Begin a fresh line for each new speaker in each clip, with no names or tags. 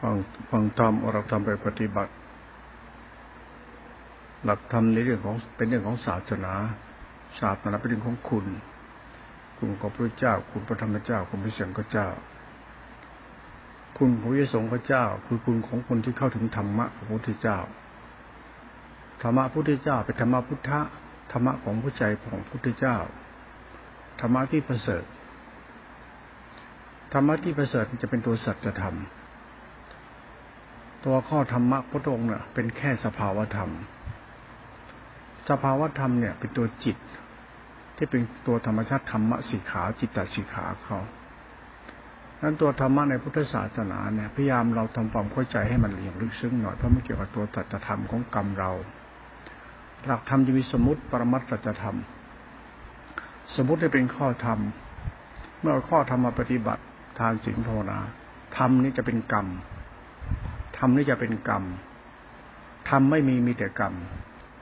ฟังฟังธรรมเราทำไปปฏิบัติ หลักธรรมในเรื่องของเป็นเรื่องของศาสนา ศาสนาเป็นเรื่องของคุณ คุณของพระเจ้า คุณพระธรรมเจ้า คุณพระสงฆ์เจ้า คุณของพระสงฆ์เจ้า คือคุณของคนที่เข้าถึงธรรมะของพระพุทธเจ้าธรรมะพุทธเจ้าเป็นธรรมะพุทธะธรรมะของผู้ใจของพุทธเจ้าธรรมะที่ประเสริฐธรรมะที่ประเสริฐจะเป็นตัวสัจธรรม ตัวข้อธรรมะพระองค์เนี่ยเป็นแค่สภาวธรรม สภาวธรรมเนี่ย เป็นตัวจิต ที่เป็นตัวธรรมชาติธรรมะสีขาจิตตสีขาเขานั้นตัวธรรมะในพุทธศาสนาเนี่ยพยายามเราทำความเข้าใจให้มันอย่างลึกซึ้งหน่อยเพราะไม่เกี่ยวกับตัวตัจธรรมของกรรมเรา หลักธรรมจะมีสมมติปรมัตตัจธรรม สมมติให้เป็นข้อธรรม เมื่อข้อธรรมมาปฏิบัติทางสิ่งภาวนาธรรมนี้จะเป็นกรรม ทำนี่จะเป็นกรรมทำไม่มีมีแต่กรรม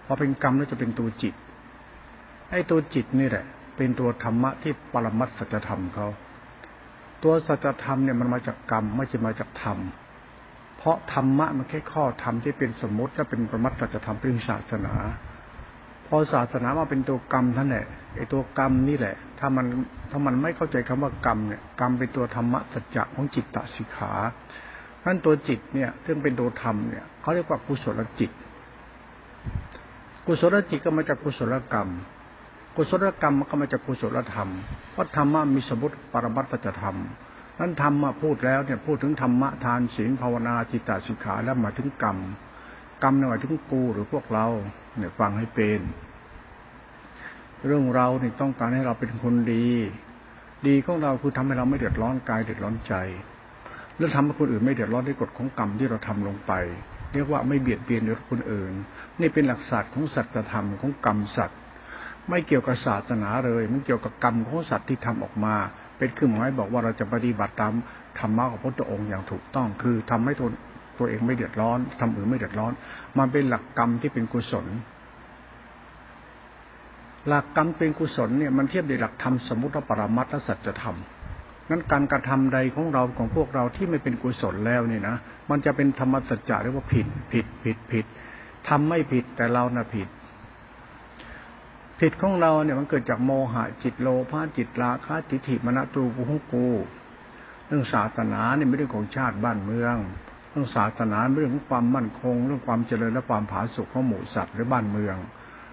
พอเป็นกรรมแล้วจะเป็นตัวจิตไอ้ตัวจิตนี่แหละ เป็นตัวธรรมะที่ปรมัตสัจธรรมเขาตัวสัจธรรมเนี่ยมันมาจากกรรมไม่ใช่มาจากธรรม เพราะธรรมะมันแค่ข้อธรรมที่เป็นสมมติและเป็นปรมัตสัจธรรมเป็นศาสนา พอศาสนามาเป็นตัวกรรมท่านแหละไอ้ตัวกรรมนี่แหละ ถ้ามันถ้ามันไม่เข้าใจคำว่ากรรมเนี่ยกรรมเป็นตัวธรรมะสัจจะของจิตตสิกขา นั้นตัวจิตเนี่ย ซึ่งเป็นตัวธรรมเนี่ยเขาเรียกว่ากุศลจิต กุศลจิตก็มาจากกุศลกรรม กุศลกรรมก็มาจากกุศลธรรมเพราะธรรมะมีสมมติปรมัตถธรรมนั้นธรรมมาพูดแล้วเนี่ยพูดถึงธรรมะทานศีลภาวนาจิตตสิกขาแล้วมาถึงกรรม กรรมหมายถึงกูหรือพวกเราเนี่ยฟังให้เป็น เรื่องเราเนี่ยต้องการให้เราเป็นคนดี ดีของเราคือทำให้เราไม่เดือดร้อนกายเดือดร้อนใจ แล้วทำให้คนอื่นไม่เดือดร้อนด้วยกฎของกรรมที่เราทำลงไป เรียกว่าไม่เบียดเบียนคนอื่น นี่เป็นหลักศาสตร์ของสัจธรรมของกรรมสัตว์ไม่เกี่ยวกับศาสนาเลย มันเกี่ยวกับกรรมของสัตว์ที่ทำออกมา เป็นคือหมายบอกว่าเราจะปฏิบัติตามธรรมะของพระองค์อย่างถูกต้อง คือทำให้ตัวตัวเองไม่เดือดร้อนทำอื่นไม่เดือดร้อน มันเป็นหลักกรรมที่เป็นกุศล หลักกรรมเป็นกุศลเนี่ยมันเทียบในหลักธรรมสมมติปรมัตถและสัจธรรม นั้นการกระทำใดของเราของพวกเราที่ไม่เป็นกุศลแล้วนี่นะมันจะเป็นธรรมสัจจะเรียกว่าผิด ผิดผิดผิดทำไม่ผิดแต่เรานะ่ะผิด ผิดของเราเนี่ยมันเกิดจากโมหะจิตโลภะจิตราคะทิฏฐิมณตูกูฮุกูเรื่องศาสนาเนี่ยไม่เรื่องของชาติบ้านเมือง เรื่องศาสนาเรื่องของความมั่นคง เรื่องความเจริญและความผาสุกของหมู่สัตว์หรือบ้านเมือง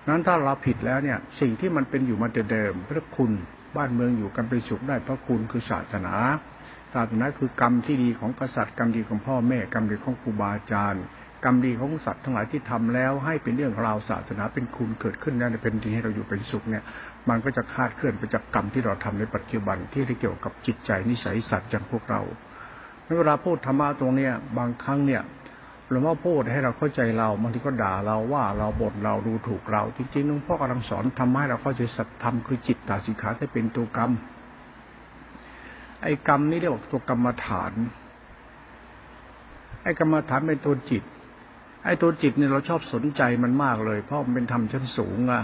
นั้นถ้าเราผิดแล้วเนี่ย สิ่งที่มันเป็นอยู่มาแต่เดิมพระคุณ บ้านเมืองอยู่กันเป็นสุขได้เพราะคุณคือศาสนาศาสนาคือกรรมที่ดีของกษัตริย์กรรมดีของพ่อแม่กรรมดีของครูบาอาจารย์กรรมดีของสัตว์ทั้งหลายที่ทำแล้ว ให้เป็นเรื่องราวศาสนาเป็นคุณเกิดขึ้นแล้วเป็นดีให้เราอยู่เป็นสุขเนี่ย มันก็จะคาดเคลื่อนไปจากกรรมที่เราทำในปัจจุบันที่ได้เกี่ยวกับจิตใจนิสัยสัตว์อย่างพวกเราเวลาพูดธรรมะตรงเนี้ยบางครั้งเนี่ย หลวงพ่อพูดให้เราเข้าใจเราบางทีก็ด่าเราว่าเราบ่นเราดูถูกเรา จริงๆหลวงพ่อกำลังสอนทำให้เราเข้าใจสัตธรรมคือจิตตาสิขาที่เป็นตัวกรรม ไอ้กรรมนี้เรียกว่าตัวกรรมฐาน ไอ้กรรมฐานเป็นตัวจิต ไอ้ตัวจิตเนี่ยเราชอบสนใจมันมากเลย เพราะมันเป็นธรรมชั้นสูงอะ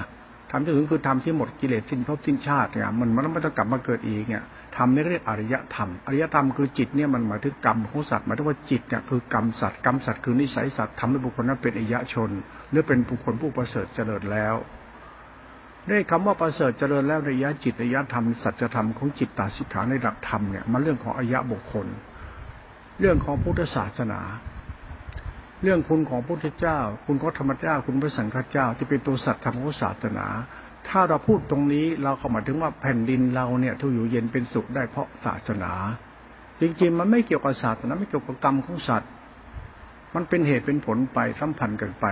ธรรมที่ถึงคือธรรมที่หมดกิเลสสิ้นภพสิ้นชาติเนี่ยมันมันไม่ต้องกลับมาเกิดอีกเนี่ย ธรรมนี่เรียกอริยธรรม อริยธรรมคือจิตเนี่ยมันหมายถึงกรรมของสัตว์หมายถึงว่าจิตเนี่ยคือกรรมสัตว์กรรมสัตว์คือนิสัยสัตว์ทำให้บุคคลนั้นเป็นอริยชนหรือเป็นบุคคลผู้ประเสริฐเจริญแล้วด้คำว่าประเสริฐเจริญแล้วในยะจิตในยะธรรมสัจธรรมของจิตตาสิกขาในหลักธรรมเนี่ยมันเรื่องของอริยบุคคล เรื่องของพุทธศาสนา เรื่องคุณของพุทธเจ้า คุณของธรรมเจ้าคุณพระสังฆเจ้า ที่เป็นตัวสัตว์ธรรมของศาสนา ถ้าเราพูดตรงนี้เราก็หมายถึงว่าแผ่นดินเราเนี่ยทุกอยู่เย็นเป็นสุขได้เพราะศาสนา จริงๆมันไม่เกี่ยวกับศาสนาไม่เกี่ยวกับกรรมของสัตว์ มันเป็นเหตุเป็นผลไปสัมพันธ์กันไป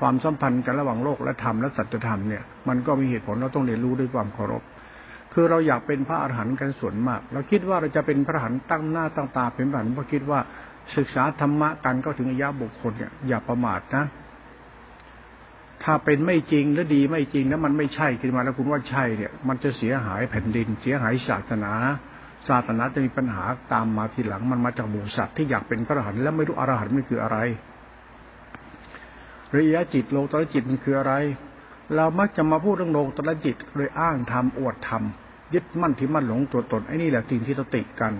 ความสัมพันธ์กันระหว่างโลกและธรรมและสัจธรรมเนี่ยมันก็มีเหตุผลเราต้องเรียนรู้ด้วยความเคารพ คือเราอยากเป็นพระอรหันต์กันส่วนมาก เราคิดว่าเราจะเป็นพระอรหันต์ตั้งหน้าตั้งตาเป็นพระอรหันต์เพราะคิดว่าศึกษาธรรมะกันก็ถึงอายะบุคคลเนี่ยอย่าประมาทนะ ถ้าเป็นไม่จริงหรือดีไม่จริงแล้วมันไม่ใช่ขึ้นมาแล้วคุณว่าใช่เนี่ยมันจะเสียหายแผ่นดิน เสียหายศาสนา ศาสนาจะมีปัญหาตามมาทีหลังมันมาจากหมู่สัตว์ที่อยากเป็นพระอรหันต์แล้วไม่รู้อรหันต์มันคืออะไรระยะจิตโลตระจิตมันคืออะไร เรามักจะมาพูดเรื่องโลตระจิตโดยอ้างธรรมอวดธรรมยึดมั่นที่มั่นหลงตัวตนไอ้นี่แหละสิ่งที่เราติดกัน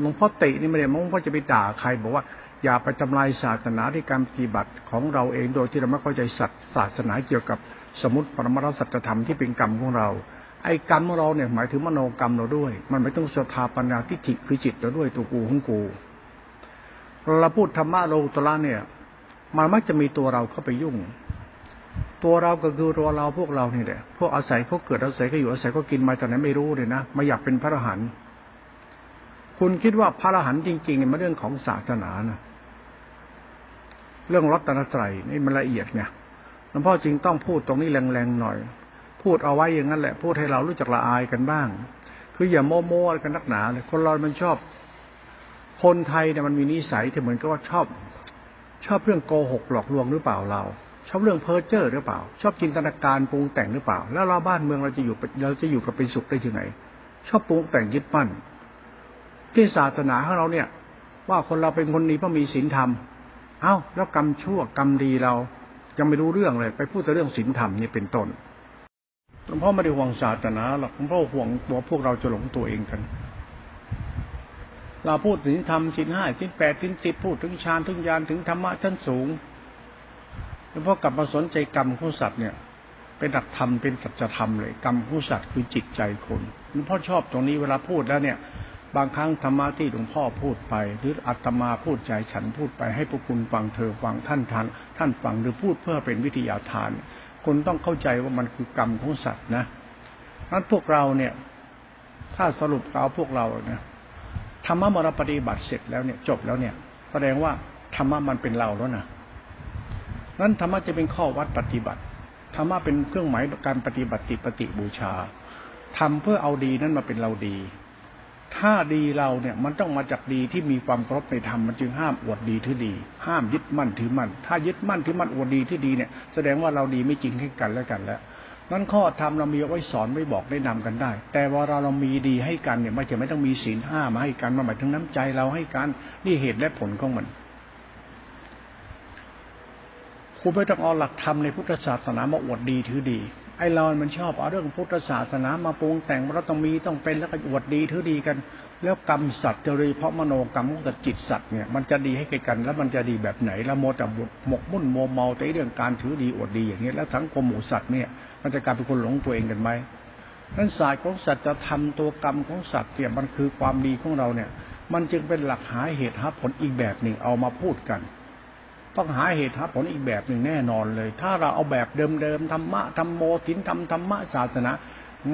หลวงพ่อตินี่ไม่ได้มงพ่อจะไปด่าใครบอกว่า อย่าไปทำลายศาสนาที่การปฏิบัติของเราเองโดยที่เราไม่เข้าใจสัตศาสนาเกี่ยวกับสมุติปรมัตสัจธรรมที่เป็นกรรมของเรา ไอ้กรรมของเราเนี่ยหมายถึงมโนกรรมเราด้วย มันไม่ต้องสถาปัญญาทิฏฐิคือจิตเราด้วยตัวกูของกูเราพูดธรรมะโลตระเนี่ย มันมักจะมีตัวเราเข้าไปยุ่ง ตัวเราก็คือตัวเราพวกเราเนี่ยแหละพวกอาศัยเขาเกิดอาศัยเขาอยู่อาศัยเขากินมาแต่ไหนไม่รู้เลยนะมาอยากเป็นพระอรหันต์คุณคิดว่าพระอรหันต์จริงๆเนี่ยมันเรื่องของศาสนานะ เรื่องรัตนตรัยนี่มันละเอียดไงหลวงพ่อจริงต้องพูดตรงนี้แรงๆหน่อย พูดเอาไว้อย่างนั้นแหละ พูดให้เรารู้จักละอายกันบ้าง คืออย่าโม้โม้กันนักหนาเลยคนเรามันชอบ คนไทยเนี่ยมันมีนิสัยที่เหมือนกับว่าชอบ ชอบเรื่องโกหกหลอกลวงหรือเปล่าเรา ชอบเรื่องเพ้อเจ้อหรือเปล่า ชอบจินตนาการปรุงแต่งหรือเปล่า แล้วเราบ้านเมืองเราจะอยู่เราจะอยู่กับเป็นสุขได้ที่ไหน ชอบปรุงแต่งยึดมั่นที่ศาสนาของเราเนี่ย ว่าคนเราเป็นคนดีเพราะมีศีลธรรม เอ้าแล้วกรรมชั่วกรรมดีเรายังไม่รู้เรื่องเลย ไปพูดแต่เรื่องศีลธรรมนี่เป็นต้นหลวงพ่อไม่ได้ห่วงศาสนาหรอกหลวงพ่อห่วงตัวพวกเราจะหลงตัวเองกัน เราพูดถึงธรรมศีลห้าศีลแปดศีลสิบพูดถึงฌานถึงญาณถึงธรรมะชั้นสูงหลวงพ่อกลับมาสนใจกรรมของสัตว์เนี่ย เป็นหลักธรรมเป็นสัจธรรมเลย กรรมของสัตว์คือจิตใจคนหลวงพ่อชอบตรงนี้เวลาพูดแล้วเนี่ย บางครั้งธรรมะที่หลวงพ่อพูดไป หรืออัตมาพูดใจฉันพูดไปให้พวกคุณฟังเธอฟังท่านทานท่านฟังหรือพูดเพื่อเป็นวิทยาทาน คุณต้องเข้าใจว่ามันคือกรรมของสัตว์นะนั้นพวกเราเนี่ย ถ้าสรุปเอาพวกเราเนี่ยธรรมะมรปฏิบัติเสร็จแล้วเนี่ยจบแล้วเนี่ย แสดงว่าธรรมะมันเป็นเราแล้วนะนั้นธรรมะจะเป็นข้อวัดปฏิบัติธรรมะเป็นเครื่องหมายการปฏิบัติปฏิบูชาทำเพื่อเอาดีนั้นมาเป็นเราดี ถ้าดีเราเนี่ยมันต้องมาจากดีที่มีความครบในธรรมมันจึงห้ามอวดดีถือดี ห้ามยึดมั่นถือมั่นถ้ายึดมั่นถือมั่นอวดดีที่ดีเนี่ย แสดงว่าเราดีไม่จริงให้กันแล้วกันแล้วนั้นข้อธรรมเรามีไว้สอนไว้บอกได้นำกันได้ แต่ว่าเราเรามีดีให้กันเนี่ยไม่จะไม่ต้องมีศีลห้ามาให้กันมาหมายถึงน้ำใจเราให้กันนี่เหตุและผลของมันคุณไม่ต้องเอาหลักธรรมในพุทธศาสนามาอวดดีถือดี ไอเรามันชอบเอาเรื่องพุทธศาสนามาปรุงแต่งเราต้องมีต้องเป็นแล้วก็อวดดีถือดีกัน แล้วกรรมสัตว์จะรีเพราะมโนกรรมกับจิตสัตว์เนี่ยมันจะดีให้กัน แล้วมันจะดีแบบไหน แล้วโมแต่หมกมุ่นโมเมาแต่เรื่องการถือดีอวดดีอย่างนี้แล้วสังคมหมู่สัตว์เนี่ย มันจะกลายเป็นคนหลงตัวเองกันไหมนั้นศาสตร์ของสัตว์จะทำตัวกรรมของสัตว์เนี่ยมันคือความดีของเราเนี่ย มันจึงเป็นหลักหาเหตุหาผลอีกแบบหนึ่งเอามาพูดกัน ต้องหาเหตุหาผลอีกแบบหนึ่งแน่นอนเลย ถ้าเราเอาแบบเดิมๆธรรมะธรรมโมทินธรรมธรรมะศาสนา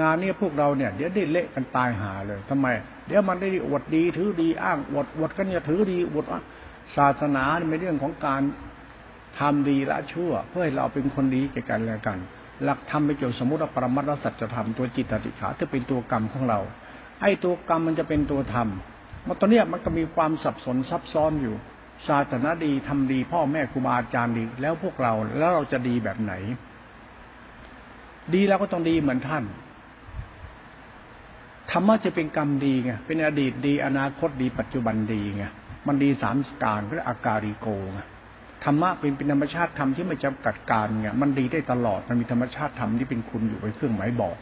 งานนี้พวกเราเนี่ยเดี๋ยวได้เละกันตายหาเลยทำไม เดี๋ยวมันได้อวดดีถือดีอ้างอวดอวดกันเนี่ยถือดีอวดว่าศาสนาเป็นเรื่องของการทำดีละชั่ว เพื่อให้เราเป็นคนดีแก่กันและกัน หลักธรรมไปเกี่ยวสมมติปรมัตถสัจธรรมตัวจิตติขาที่เป็นตัวกรรมของเรา ไอ้ตัวกรรมมันจะเป็นตัวธรรมมันตอนเนี้ยมันก็มีความสับสนซับซ้อนอยู่ ศาสนาดีทำดี พ่อแม่ครูบาอาจารย์ดีแล้วพวกเราแล้วเราจะดีแบบไหน ดีแล้วก็ต้องดีเหมือนท่านธรรมะจะเป็นกรรมดีไงเป็นอดีตดี อนาคตดี ปัจจุบันดีไงมันดีสามการก็เรียอาการิโกไงธรรมะเป็นเป็นธรรมชาติธรรมที่ไม่จำกัดการไงมันดีได้ตลอดมันมีธรรมชาติธรรมที่เป็นคุณอยู่ไว้เครื่องหมายบอก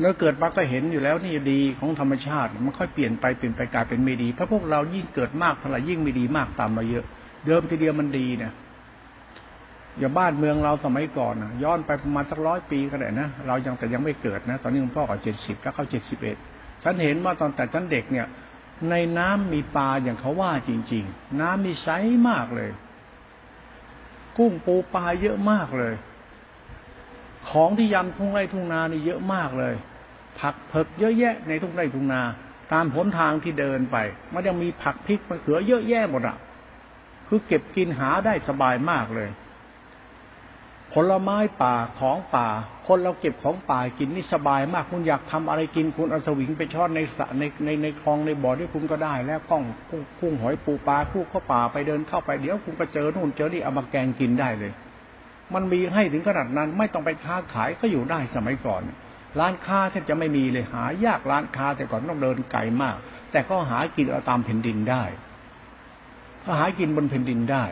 แล้วเกิดมาก็เห็นอยู่แล้วนี่ดีของธรรมชาติ มันค่อยเปลี่ยนไปเปลี่ยนไปกลายเป็นไม่ดีเพราะพวกเรายิ่งเกิดมากเท่าไหร่ยิ่งไม่ดีมากตามมาเยอะ เดิมทีเดียวมันดีเนี่ยอย่าบ้านเมืองเราสมัยก่อนนะย้อนไปประมาณสักร้อยปีก็ได้นะเรายังแต่ยังไม่เกิดนะ ตอนนี้คุณพ่อก็เจ็ดสิบแล้วเข้าเจ็ดสิบเอ็ดฉันเห็นว่าตอนแต่ฉันเด็กเนี่ย ในน้ำมีปลาอย่างเขาว่าจริง ๆ น้ำมีใสมากเลย กุ้งปูปลาเยอะมากเลย ของที่ยำทุ่งไร่ทุ่งนานี่เยอะมากเลย ผักเผือกเยอะแยะในทุ่งไร่ทุ่งนา ตามหนทางที่เดินไป มันยังมีผักพริกมะเขือเยอะแยะหมดอะ คือเก็บกินหาได้สบายมากเลย ผลไม้ป่าของป่า คนเราเก็บของป่ากินนี่สบายมาก คุณอยากทำอะไรกินคุณเอาสวิงไปช่อนในสระในในในคลองในบ่อที่คุณก็ได้ แล้วก้องกุ้งหอยปูปลาคู่เข้าป่าไปเดินเข้าไปเดี๋ยวคุณก็เจอนู่นเจอนี่เอามาแกงกินได้เลย มันมีให้ถึงขนาดนั้น ไม่ต้องไปค้าขายก็อยู่ได้สมัยก่อน ร้านค้าแทบจะไม่มีเลยหายากร้านค้าแต่ก่อนต้องเดินไกลมาก แต่ก็หากินเอาตามแผ่นดินได้ก็หากินบนแผ่นดินได้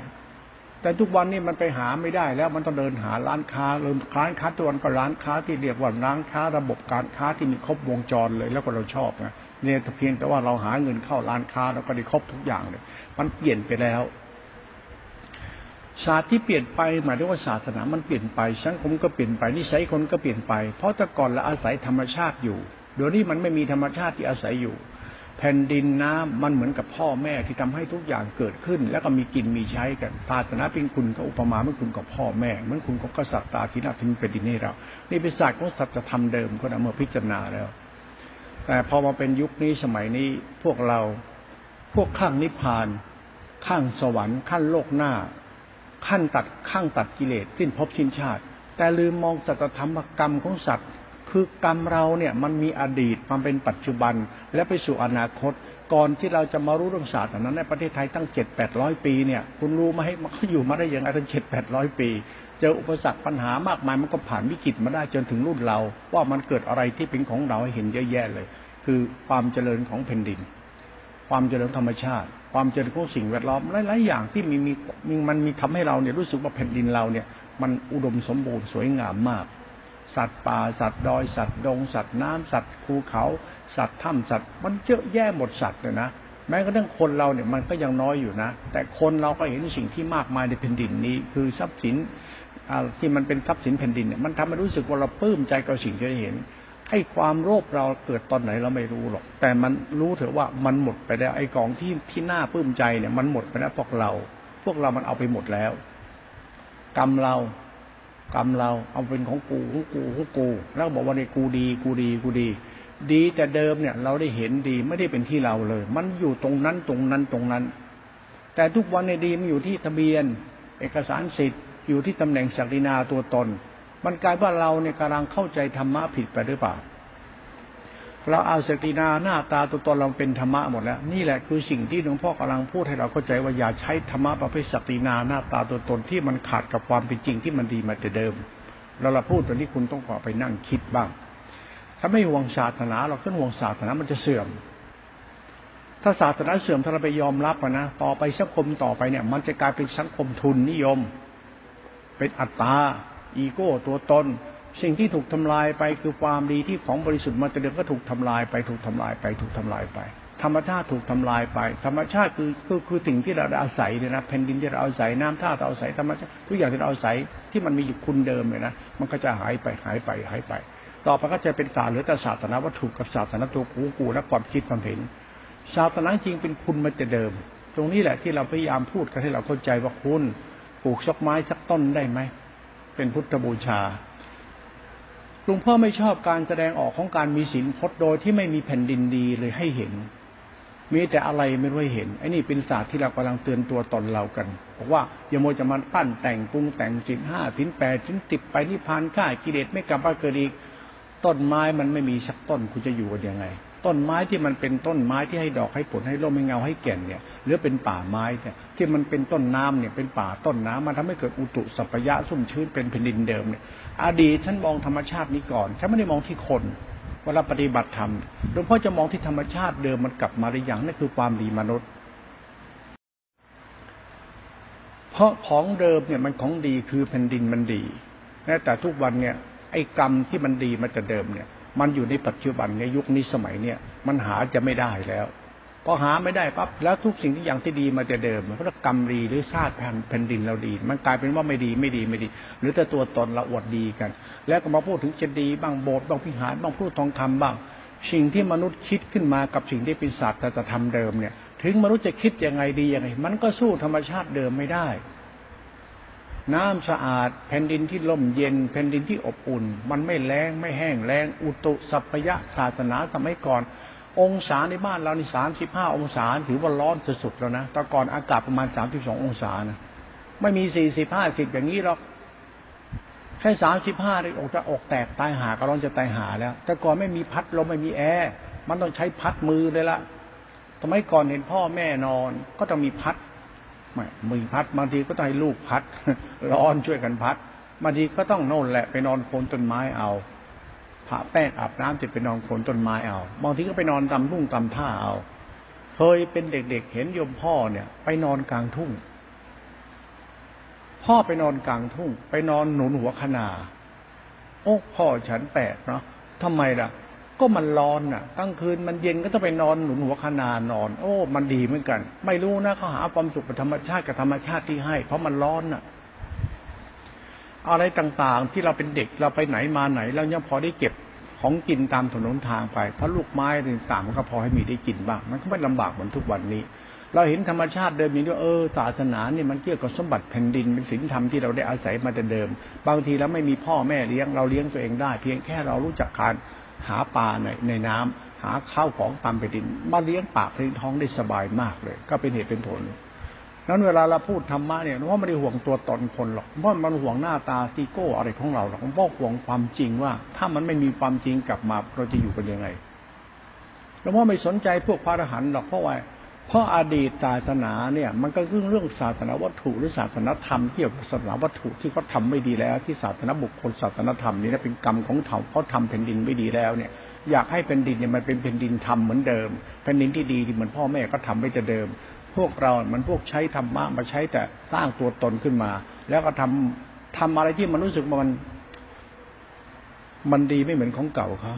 แต่ทุกวันนี้มันไปหาไม่ได้แล้วมันต้องเดินหาร้านค้าเริ่มร้านค้าตัวนั้นก็ร้านค้าที่เรียกว่าร้านค้าระบบการค้าที่มีครบวงจรเลยแล้วก็เราชอบไงเนี่ยเพียงแต่ว่าเราหาเงินเข้าร้านค้าแล้วก็ได้ครบทุกอย่างเลย มันเปลี่ยนไปแล้ว ศาสตร์ที่เปลี่ยนไปหมายถึงว่าศาสนามันเปลี่ยนไปสังคมก็เปลี่ยนไปนิสัยคนก็เปลี่ยนไป เพราะแต่ก่อนเราอาศัยธรรมชาติอยู่เดี๋ยวนี้มันไม่มีธรรมชาติที่อาศัยอยู่ แผ่นดินน้ำมันเหมือนกับพ่อแม่ที่ทำให้ทุกอย่างเกิดขึ้น แล้วก็มีกินมีใช้กันศาสนาเป็นคุณกับอุปมาเมื่อคุณกับพ่อแม่เหมือนคุณกับกษัตริย์ตาที่นาทิ้งเป็นดินให้เรา นี่เป็นศาสตร์ของสัจธรรมเดิมก็นำเมื่อพิจารณาแล้ว แต่พอมาเป็นยุคนี้สมัยนี้พวกเราพวกข้างนิพพาน ข้างสวรรค์ ขั้นโลกหน้า ขั้นตัดข้างตัดกิเลสสิ้นภพสิ้นชาติ แต่ลืมมองสัจธรรมกรรมของสัตว์ คือกรรมเราเนี่ยมันมีอดีตมันเป็นปัจจุบันและไปสู่อนาคต ก่อนที่เราจะมารู้เรื่องศาสตร์นั้นในประเทศไทยตั้งเจ็ดแปดร้อยปีเนี่ยคุณรู้ไหมมันเขาอยู่มาได้ยังไงตั้งเจ็ดแปดร้อยปีเจออุปสรรคปัญหามากมายมันก็ผ่านวิกฤตมาได้จนถึงรุ่นเรา ว่ามันเกิดอะไรที่เป็นของเราให้เห็นเยอะแยะเลย คือความเจริญของแผ่นดิน ความเจริญธรรมชาติ ความเจริญของสิ่งแวดล้อมหลายๆอย่างที่มีมีมันมีทำให้เราเนี่ยรู้สึกว่าแผ่นดินเราเนี่ยมันอุดมสมบูรณ์สวยงามมาก สัตว์ป่าสัตว์ดอยสัตว์ดง สัตว์น้ำสัตว์ภูเขา สัตว์ถ้ำสัตว์ มันเยอะแยะหมดสัตว์เลยนะแม้กระทั่งคนเราเนี่ยมันก็ยังน้อยอยู่นะ แต่คนเราก็เห็นสิ่งที่มากมายในแผ่นดินนี้ คือทรัพย์สินที่มันเป็นทรัพย์สินแผ่นดินเนี่ยมันทำให้รู้สึกว่าเราปลื้มใจกับสิ่งที่เห็น ไอ้ความโลภเราเกิดตอนไหนเราไม่รู้หรอก แต่มันรู้เถอะว่ามันหมดไปแล้ว ไอ้กองที่ที่น่าปลื้มใจเนี่ย มันหมดไปแล้วพวกเรา พวกเรามันเอาไปหมดแล้ว กรรมเรา กรรมเราเอาเป็นของกูของกูของกู แล้วบอกว่าในกูดี กูดีกูดี ดีแต่เดิมเนี่ย เราได้เห็นดีไม่ได้เป็นที่เราเลย มันอยู่ตรงนั้นตรงนั้นตรงนั้น แต่ทุกวันในดีมันอยู่ที่ทะเบียน เอกสารสิทธิ์อยู่ที่ตำแหน่งศักดินาตัวตน มันกลายว่าเราเนี่ยกำลังเข้าใจธรรมะผิดไปหรือเปล่า เราเอาสตินาหน้าตาตัวตนเราเป็นธรรมะหมดแล้ว นี่แหละคือสิ่งที่หลวงพ่อกำลังพูดให้เราเข้าใจว่าอย่าใช้ธรรมะประเภทสตินาหน้าตาตัวตนที่มันขาดกับความเป็นจริงที่มันดีมาแต่เดิม เราเราพูดตอนนี้คุณต้องขอไปนั่งคิดบ้าง ถ้าไม่ห่วงศาสนาเราขึ้นห่วงศาสนามันจะเสื่อมถ้าศาสนาเสื่อมถ้าเราไปยอมรับนะต่อไปสังคมต่อไปเนี่ย มันจะกลายเป็นสังคมทุนนิยม เป็นอัตตา อีโก้ตัวตน สิ่งที่ถูกทำลายไปคือความดีที่ของบริสุทธิ์มาแต่เดิมก็ถูกทำลายไปถูกทำลายไปถูกทำลายไป ธรรมชาติถูกทำลายไป ธรรมชาติคือคือคือสิ่งที่เราอาศัยเนี่ยนะแผ่นดินที่เราอาศัยน้ำท่าเราอาศัยธรรมชาติทุกอย่างที่เราอาศัยที่มันมีอยู่คุณเดิมเลยนะมันก็จะหายไปหายไปหายไป ต่อไปก็จะเป็นศาสตร์หรือแต่ศาสนาวัตถุกับศาสนาตัวกูกูและความคิดความเห็นศาสนาจริงเป็นคุณมาแต่เดิม ตรงนี้แหละที่เราพยายามพูดกันให้เราเข้าใจว่าคุณปลูกชกไม้สักต้นได้ไหม เป็นพุทธบูชาหลวงพ่อไม่ชอบการแสดงออกของการมีศีลพจน์โดยที่ไม่มีแผ่นดินดีเลยให้เห็น มีแต่อะไรไม่รู้เห็นไอ้นี่เป็นศาสตร์ที่เรากำลังเตือนตัวตนเรากันบอกว่าอย่าโมจะมาปั้นแต่งปรุงแต่งสินห้าสินแปดสินติดไปนิพพานฆ่ากิเลสไม่กลับมาเกิดอีกต้นไม้มันไม่มีสักต้นคุณจะอยู่กันยังไง ต้นไม้ที่มันเป็นต้นไม้ที่ให้ดอกให้ผลให้ร่มให้เงาให้แก่นเนี่ยหรือเป็นป่าไม้เนี่ยที่มันเป็นต้นน้ำเนี่ยเป็นป่าต้นน้ำมันทำให้เกิดอุตุสัพยะสุ่มชื้นเป็นแผ่นดินเดิมเนี่ยอดีตฉันมองธรรมชาตินี้ก่อนฉันไม่ได้มองที่คนเวลาปฏิบัติธรรมหลวงพ่อจะมองที่ธรรมชาติเดิมมันกลับมาหรือยังนั่นคือความดีมนุษย์ เพราะของเดิมเนี่ยมันของดีคือแผ่นดินมันดีแต่ทุกวันเนี่ยไอ้กรรมที่มันดีมาแต่เดิมเนี่ย มันอยู่ในปัจจุบันในยุคนี้สมัยเนี่ยมันหาจะไม่ได้แล้วพอหาไม่ได้ปั๊บแล้วทุกสิ่งที่อย่างที่ดีมาแต่เดิมเพราะกรรมดีหรือชาติแผ่นดินเราดี มันกลายเป็นว่าไม่ดีไม่ดีไม่ดี หรือแต่ตัวตนเราอวดดีกัน แล้วก็มาพูดถึงจะดีบ้างโบสถ์บ้างพิหารบ้างพูดทองคำบ้าง สิ่งที่มนุษย์คิดขึ้นมากับสิ่งที่เป็นศาสตร์แต่ธรรมเดิมเนี่ย ถึงมนุษย์จะคิดยังไงดียังไง มันก็สู้ธรรมชาติเดิมไม่ได้ น้ำสะอาด แผ่นดินที่ล่มเย็น แผ่นดินที่อบอุ่น มันไม่แรงไม่แห้งแรงอุตุสัพยะศาสนาสมัยก่อน องศาในบ้านเรานี่สามสิบห้าองศาถือว่าร้อนสุดๆแล้วนะแต่ก่อนอากาศประมาณสามสิบสององศานะไม่มีสี่สิบห้าสิบอย่างนี้หรอกแค่สามสิบห้าเลยอกจะอกแตกตายหาก็ร้อนจะตายหาแล้ว แต่ก่อนไม่มีพัดลมไม่มีแอร์มันต้องใช้พัดมือเลยละสมัยก่อนเห็นพ่อแม่นอนก็ต้องมีพัด ไม่มือพัดบางทีก็ต้องให้ลูกพัด ร้อนช่วยกันพัดบางทีก็ต้องโน่นแหละไปนอนโคนต้นไม้เอาผ่าแป้งอาบน้ำจะไปนอนโคนต้นไม้เอาบางทีก็ไปนอนตำทุ่งตำท่าเอา เคยเป็นเด็กๆเห็นโยมพ่อเนี่ย ไปนอนกลางทุ่ง พ่อไปนอนกลางทุ่ง ไปนอนหนุนหัวขนา โอ้พ่อฉันแปลกเนาะทำไมล่ะ ก็มันร้อนน่ะกลางคืนมันเย็นก็ต้องไปนอนหนุนหัวขนานอน โอ้ มันดีเหมือนกัน ไม่รู้นะเขาหาความสุขธรรมชาติกับธรรมชาติที่ให้ เพราะมันร้อนน่ะ อะไรต่างๆ ที่เราเป็นเด็กเราไปไหนมาไหนเรายังพอได้เก็บของกินตามถนนทางไป เพราะลูกไม้ต่างๆมันก็พอให้มีได้กินบ้าง มันก็ไม่ลำบากเหมือนทุกวันนี้ เราเห็นธรรมชาติเดิมนี้ว่าเออศาสนาเนี่ยมันเกี่ยวกับสมบัติแผ่นดินเป็นศีลธรรมที่เราได้อาศัยมาแต่เดิม บางทีเราไม่มีพ่อแม่เลี้ยงเราเลี้ยงตัวเองได้ เพียงแค่เรารู้จักการ หาปลาในในน้ำหาข้าวของตามไปดินมาเลี้ยงปากเลี้ยงท้องได้สบายมากเลย ก็เป็นเหตุเป็นผลนั้นเวลาเราพูดธรรมะเนี่ยว่าไม่ได้ห่วงตัวตนคนหรอกเพราะมันห่วงหน้าตาซีโก้อะไรของเราหรอกเพราะห่วงความจริงว่า ถ้ามันไม่มีความจริงกลับมาเราจะอยู่กันยังไงเราว่าไม่สนใจพวกพระอรหันต์หรอกเพราะว่า เพราะอดีตศาสนาเนี่ย มันก็เรื่องเรื่องศาสนาวัตถุหรือศาสนธรรมเกี่ยวกับศาสนาวัตถุที่เขาทาไม่ดีแล้ว ที่ศาสนาบุคคลศาสนธรรมนี่นะเป็นกรรมของเขาเขาทำแผ่นดินไม่ดีแล้วเนี่ยอยากให้แผ่นดินเนี่ยมันเป็นแผ่นดินทำเหมือนเดิมแผ่นดินที่ดีเหมือนพ่อแม่ก็ทำไว้แต่เดิม พวกเรา มันพวกใช้ธรรมะมาใช้แต่สร้างตัวตนขึ้นมา แล้วก็ทำทำอะไรที่มันรู้สึกมันมันดีไม่เหมือนของเก่าเขา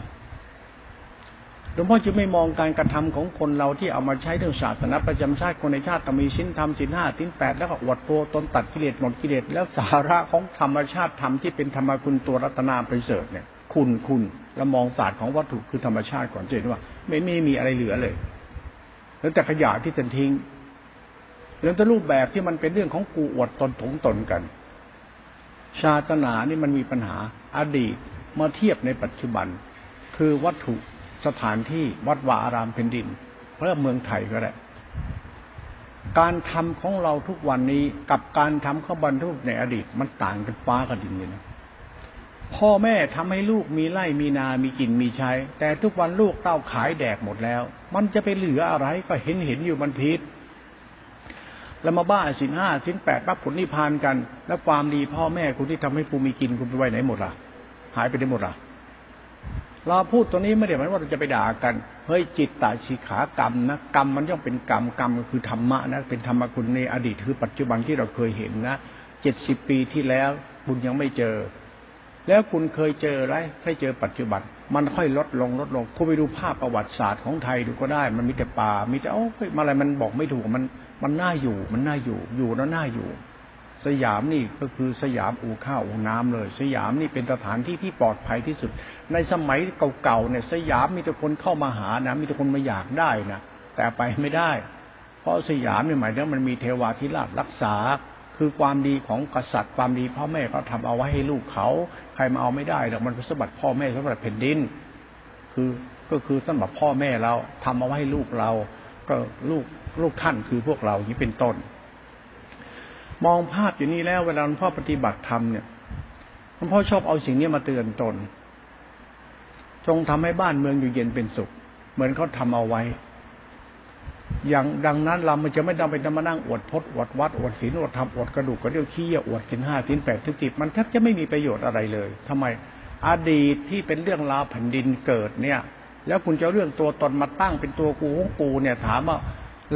หลวงพ่อจะไม่มองการกระทำของคนเราที่เอามาใช้เรื่องศาสนาประจำชาติคนในชาติต้องมีชิ้นทำสินห้าสินแปดแล้วก็อวดตัวตนตัดกิเลสหมดกิเลสแล้วสาระของธรรมชาติธรรมที่เป็นธรรมคุณตัวรัตนาประเสริฐเนี่ย คุณคุณแล้วมองศาสตร์ของวัตถุคือธรรมชาติก่อนเจนว่า ไม่ไม่มีอะไรเหลือเลย แล้วแต่ขยะที่จะทิ้งแล้วแต่รูปแบบที่มันเป็นเรื่องของกูอวดตนถงตนกันชาตนานี่มันมีปัญหาอดีตมาเทียบในปัจจุบัน คือวัตถุ สถานที่วัดวาอารามแผ่นดินเพื่อเมืองไทยก็ได้ การทำของเราทุกวันนี้กับการทำข้าบรรทุกในอดีตมันต่างกันฟ้ากับดินเลยนะพ่อแม่ทำให้ลูกมีไร่มีนา มีกินมีใช้ แต่ทุกวันลูกเต้าขายแดกหมดแล้ว มันจะไปเหลืออะไรก็เห็นเห็นอยู่มันพิษแล้วมาบ้าสินห้าสินแปดรับผลนิพพานกัน แล้วความดีพ่อแม่คุณที่ทำให้ปูมีกินคุณไปไว้ไหนหมดล่ะ หายไปได้หมดล่ะ เราพูดตรงนี้ไม่ได้หมายว่าเราจะไปด่ากัน เฮ้ยจิตตาชีขากรรมนะกรรมมันย่อมเป็นกรรมกรรมคือธรรมะนะเป็นธรรมคุณในอดีตคือปัจจุบันที่เราเคยเห็นนะเจ็ดสิบปีที่แล้วคุณยังไม่เจอ แล้วคุณเคยเจออะไรเคยเจอปัจจุบัน มันค่อยลดลงลดลงคุณไปดูภาพประวัติศาสตร์ของไทยดูก็ได้ มันมีแต่ป่ามีแต่โอ้ยอะไรมันบอกไม่ถูกมันมันน่าอยู่มันน่าอยู่อยู่แล้วน่าอยู่ สยามนี่ก็คือสยามอู่ข้าวอู่น้ำเลย สยามนี่เป็นสถานที่ที่ปลอดภัยที่สุด ในสมัยเก่าๆเนี่ย สยามมีแต่คนเข้ามาหานะมีแต่คนมาอยากได้นะแต่ไปไม่ได้ เพราะสยามเนี่ยหมายถึงมันมีเทวาธิราชรักษา คือความดีของกษัตริย์ความดีพ่อแม่เขาทาเอาไว้ให้ลูกเขาใครมาเอาไม่ได้หรอกมันเป็นสมบัติพ่อแม่สมบัติแผ่นดิน คือก็คือสมบัติพ่อแม่เราทำเอาไว้ให้ลูกเรา ก็ลูกลูกท่านคือพวกเรานี้เป็นต้น มองภาพอยู่นี่แล้วเวลาหลวงพ่อปฏิบัติธรรมเนี่ยหลวงพ่อชอบเอาสิ่งนี้มาเตือนตน จงทำให้บ้านเมืองอยู่เย็นเป็นสุข เหมือนเขาทาเอาไว้ อย่างดังนั้นเรามันจะไม่ต้องไปมานั่งอวดพจน์อวดวัดอวดศีลอวดธรรมอวดกระดูกกระเดี่ยวขี้อวดกินห้าสินแปดสิบมันแทบจะไม่มีประโยชน์อะไรเลยทำไมอดีตที่เป็นเรื่องราวแผ่นดินเกิดเนี่ย แล้วคุณจะเรื่องตัวตนมาตั้งเป็นตัวกูของกูเนี่ย ถามว่า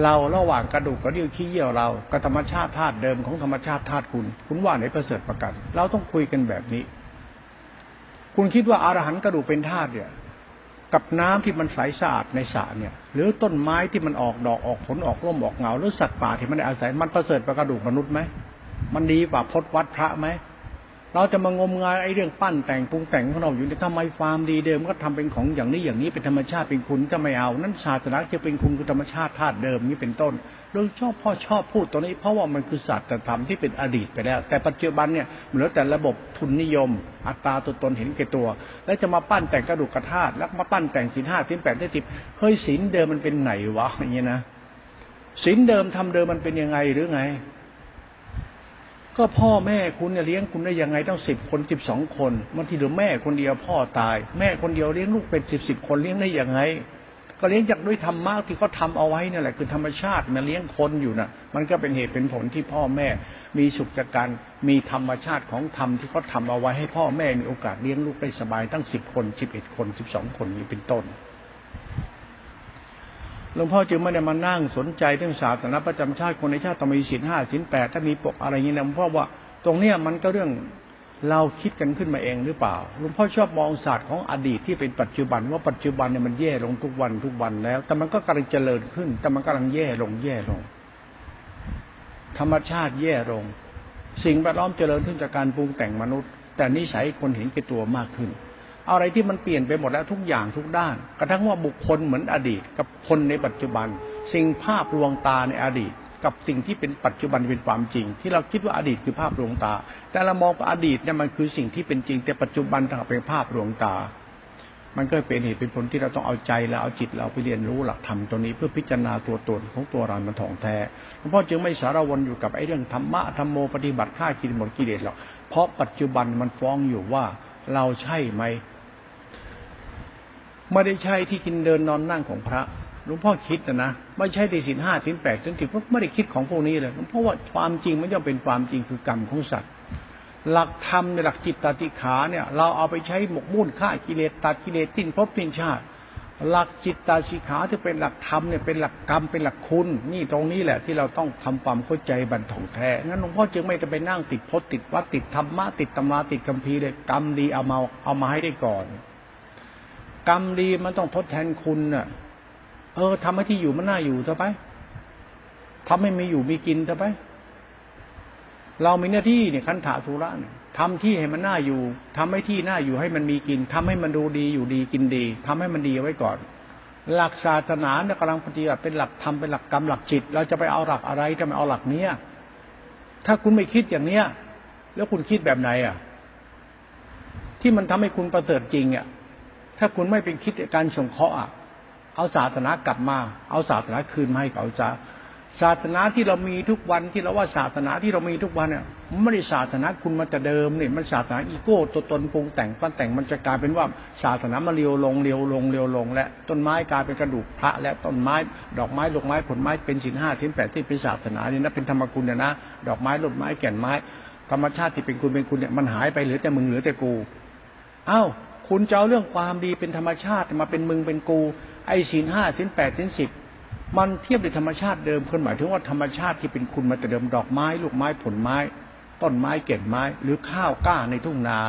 เราระหว่างกระดูกกระดิ่วขี้เยี่ยวเรากับธรรมชาติธาตุเดิมของธรรมชาติธาตุคุณ คุณว่าไหนประเสริฐประกัน เราต้องคุยกันแบบนี้ คุณคิดว่าอารหันต์กระดูกเป็นธาตุเนี่ยกับน้ำที่มันใสสะอาดในสระเนี่ย หรือต้นไม้ที่มันออกดอกออกผลออกร่มออกเงาหรือสัตว์ป่าที่มันได้อาศัยมันประเสริฐประกระดูกมนุษย์ไหมมันดีกว่าพจวัดพระไหม เราจะมางมงายไอ้เรื่องปั้นแต่งปรุงแต่งของเราอยู่ในทำไมฟาร์มดีเดิมก็ทำเป็นของอย่างนี้อย่างนี้เป็นธรรมชาติเป็นคุณจะไม่เอา นั้นศาสนาจะเป็นคุณคือธรรมชาติธาตุเดิมนี้เป็นต้นเราชอบพ่อชอบพูดตรงนี้ เพราะว่ามันคือศาสตร์ธรรมที่เป็นอดีตไปแล้ว แต่ปัจจุบันเนี่ยเหลือแต่ระบบทุนนิยม อัตราตัวตนเห็นแก่ตัว แล้วจะมาปั้นแต่งกระดูกกระธาตุแล้วมาปั้นแต่งสินห้าสินแปดได้สิบเฮ้ยสินเดิมมันเป็นไหนวะอย่างเงี้ยนะสินเดิมทำเดิมมันเป็นยังไงหรือไง ก็พ่อแม่คุณเนี่ยเลี้ยงคุณได้ยังไงต้องสิบคนสิบสองคนบางทีหรือแม่คนเดียวพ่อตาย แม่คนเดียวเลี้ยงลูกเป็นสิบสิบคนเลี้ยงได้ยังไง ก็เลี้ยงจากด้วยธรรมะที่เขาทาเอาไว้นี่แหละคือธรรมชาติมาเลี้ยงคนอยู่นะ่ะ มันก็เป็นเหตุเป็นผลที่พ่อแม่ มีสุขจากการมีธรรมชาติของธรรมที่เขาทาเอาไว้ให้พ่อแม่มีโอกาสเลี้ยงลูกได้สบายตั้งสิบคนสิบเอ็ดคนสิบสองคนนี้เป็นต้น หลวงพ่อจึงไม่ได้มานั่งสนใจเรื่องศาสนาประจำชาติคนในชาติต้องมีศีลห้าศีลแปดถ้ามีปกอะไรอย่างนี้นะหลวงพ่อว่าตรงเนี้ยมันก็เรื่องเราคิดกันขึ้นมาเองหรือเปล่าหลวงพ่อชอบมองศาสตร์ของอดีตที่เป็นปัจจุบันว่าปัจจุบันเนี่ยมันแย่ลงทุกวันทุกวันแล้ว แต่มันก็กำลังเจริญขึ้น แต่มันกำลังแย่ลงแย่ลง ธรรมชาติแย่ลง สิ่งแวดล้อมเจริญขึ้นจากการปรุงแต่งมนุษย์ แต่นิสัยคนเห็นแก่ตัวมากขึ้น อะไรที่มันเปลี่ยนไปหมดแล้วทุกอย่างทุกด้าน กระทั่งว่าบุคคลเหมือนอดีต กับคนในปัจจุบัน สิ่งภาพลวงตาในอดีต กับสิ่งที่เป็นปัจจุบันเป็นความจริง ที่เราคิดว่าอดีตคือภาพลวงตา แต่เรามองว่าอดีตเนี่ยมันคือสิ่งที่เป็นจริง แต่ปัจจุบันถ้าเป็นภาพลวงตา มันก็เป็นเหตุเป็นผลที่เราต้องเอาใจและเอาจิตเราไปเรียนรู้หลักธรรมตัวนี้ เพื่อพิจารณาตัวตนของตัวเรามันถ่องแท้หลวงพ่อจึงไม่สารวนอยู่กับไอ้เรื่องธรรมะธรรมโมปฏิบัติฆ่ากินหมดกิเลสหรอกเพราะปัจจุบันมันฟ้องอยู่ว่าเราใช่ไหม ไม่ได้ใช่ที่กินเดินนอนนั่งของพระหลวงพ่อคิดนะนะไม่ใช่ในสินห้าสินแปดสินสิบเพราะไม่ได้คิดของพวกนี้เลยเพราะว่าความจริงมันย่อมเป็นความจริงคือกรรมของสัตว์หลักธรรมในหลักจิตตติขาเนี่ย เราเอาไปใช้หมกมุ่นฆ่ากิเลสตัดกิเลสทิ้นพบทิ้นชาติ หลักจิตตาสิขาที่เป็นหลักธรรมเนี่ยเป็นหลักกรรมเป็นหลักคุณ นี่ตรงนี้แหละที่เราต้องทำความเข้าใจบรรทองแท้งั้นหลวงพ่อจึงไม่จะไปนั่งติดพจน์ติดวัดติดธรรมะติดตำราติดคัมภีร์เลยกรรมดีเอามาเอามาให้ได้ก่อน กรรมดีมันต้องทดแทนคุณน่ะ เออทำให้ที่อยู่มันน่าอยู่เถอะไปทำให้มีอยู่มีกินเถอะไป เรามีหน้าที่เนี่ยคันถาสุระเนี่ยทำที่ให้มันน่าอยู่ทำให้ที่น่าอยู่ให้มันมีกินทำให้มันดูดีอยู่ดีกินดีทำให้มันดีไว้ก่อน หลักศาสนาเนี่ยกำลังปฏิบัติเป็นหลักธรรมเป็นหลักกรรมหลักจิต เราจะไปเอาหลักอะไรจะไปเอาหลักเนี้ยถ้าคุณไม่คิดอย่างเนี้ย แล้วคุณคิดแบบไหนอะ ที่มันทำให้คุณประเสริฐจริงอะ ถ้าคุณไม่เป็นคิดการสงเคราะห์อะเอาศาสนากลับมา เอาศาสนาคืนมาให้เขาจะศาสนาที่เรามีทุกวันที่เราว่าศาสนาที่เรามีทุกวันเนี่ยไม่ได้ศาสนาคุณมาแต่เดิมเนี่ยมันศาสนาอีโก้ตัวตนปรุงแต่งปั้นแต่งมันจะกลายเป็นว่าศาสนามาเลียวลงเลียวลงเลียวลง และต้นไม้กลายเป็นกระดูกพระ และต้นไม้ ดอกไม้ดอกไม้ผลไม้เป็นสินห้าสินแปดที่เป็นศาสนาเนี่ยนะเป็นธรรมคุณเนี่ยนะดอกไม้ต้นไม้แก่นไม้ ธรรมชาติที่เป็นคุณเป็นคุณเนี่ยมันหายไปเหลือแต่มึงเหลือแต่กู เอ้า คุณจะเอาเรื่องความดีเป็นธรรมชาติมาเป็นมึงเป็นกู ไอ้สินห้าสินแปดสินสิบมันเทียบในธรรมชาติเดิมคนหมายถึงว่าธรรมชาติที่เป็นคุณมาแต่เดิมดอกไม้ ลูกไม้ผลไม้ ต้นไม้เก็บไม้ หรือข้าวกล้าในทุ่งนา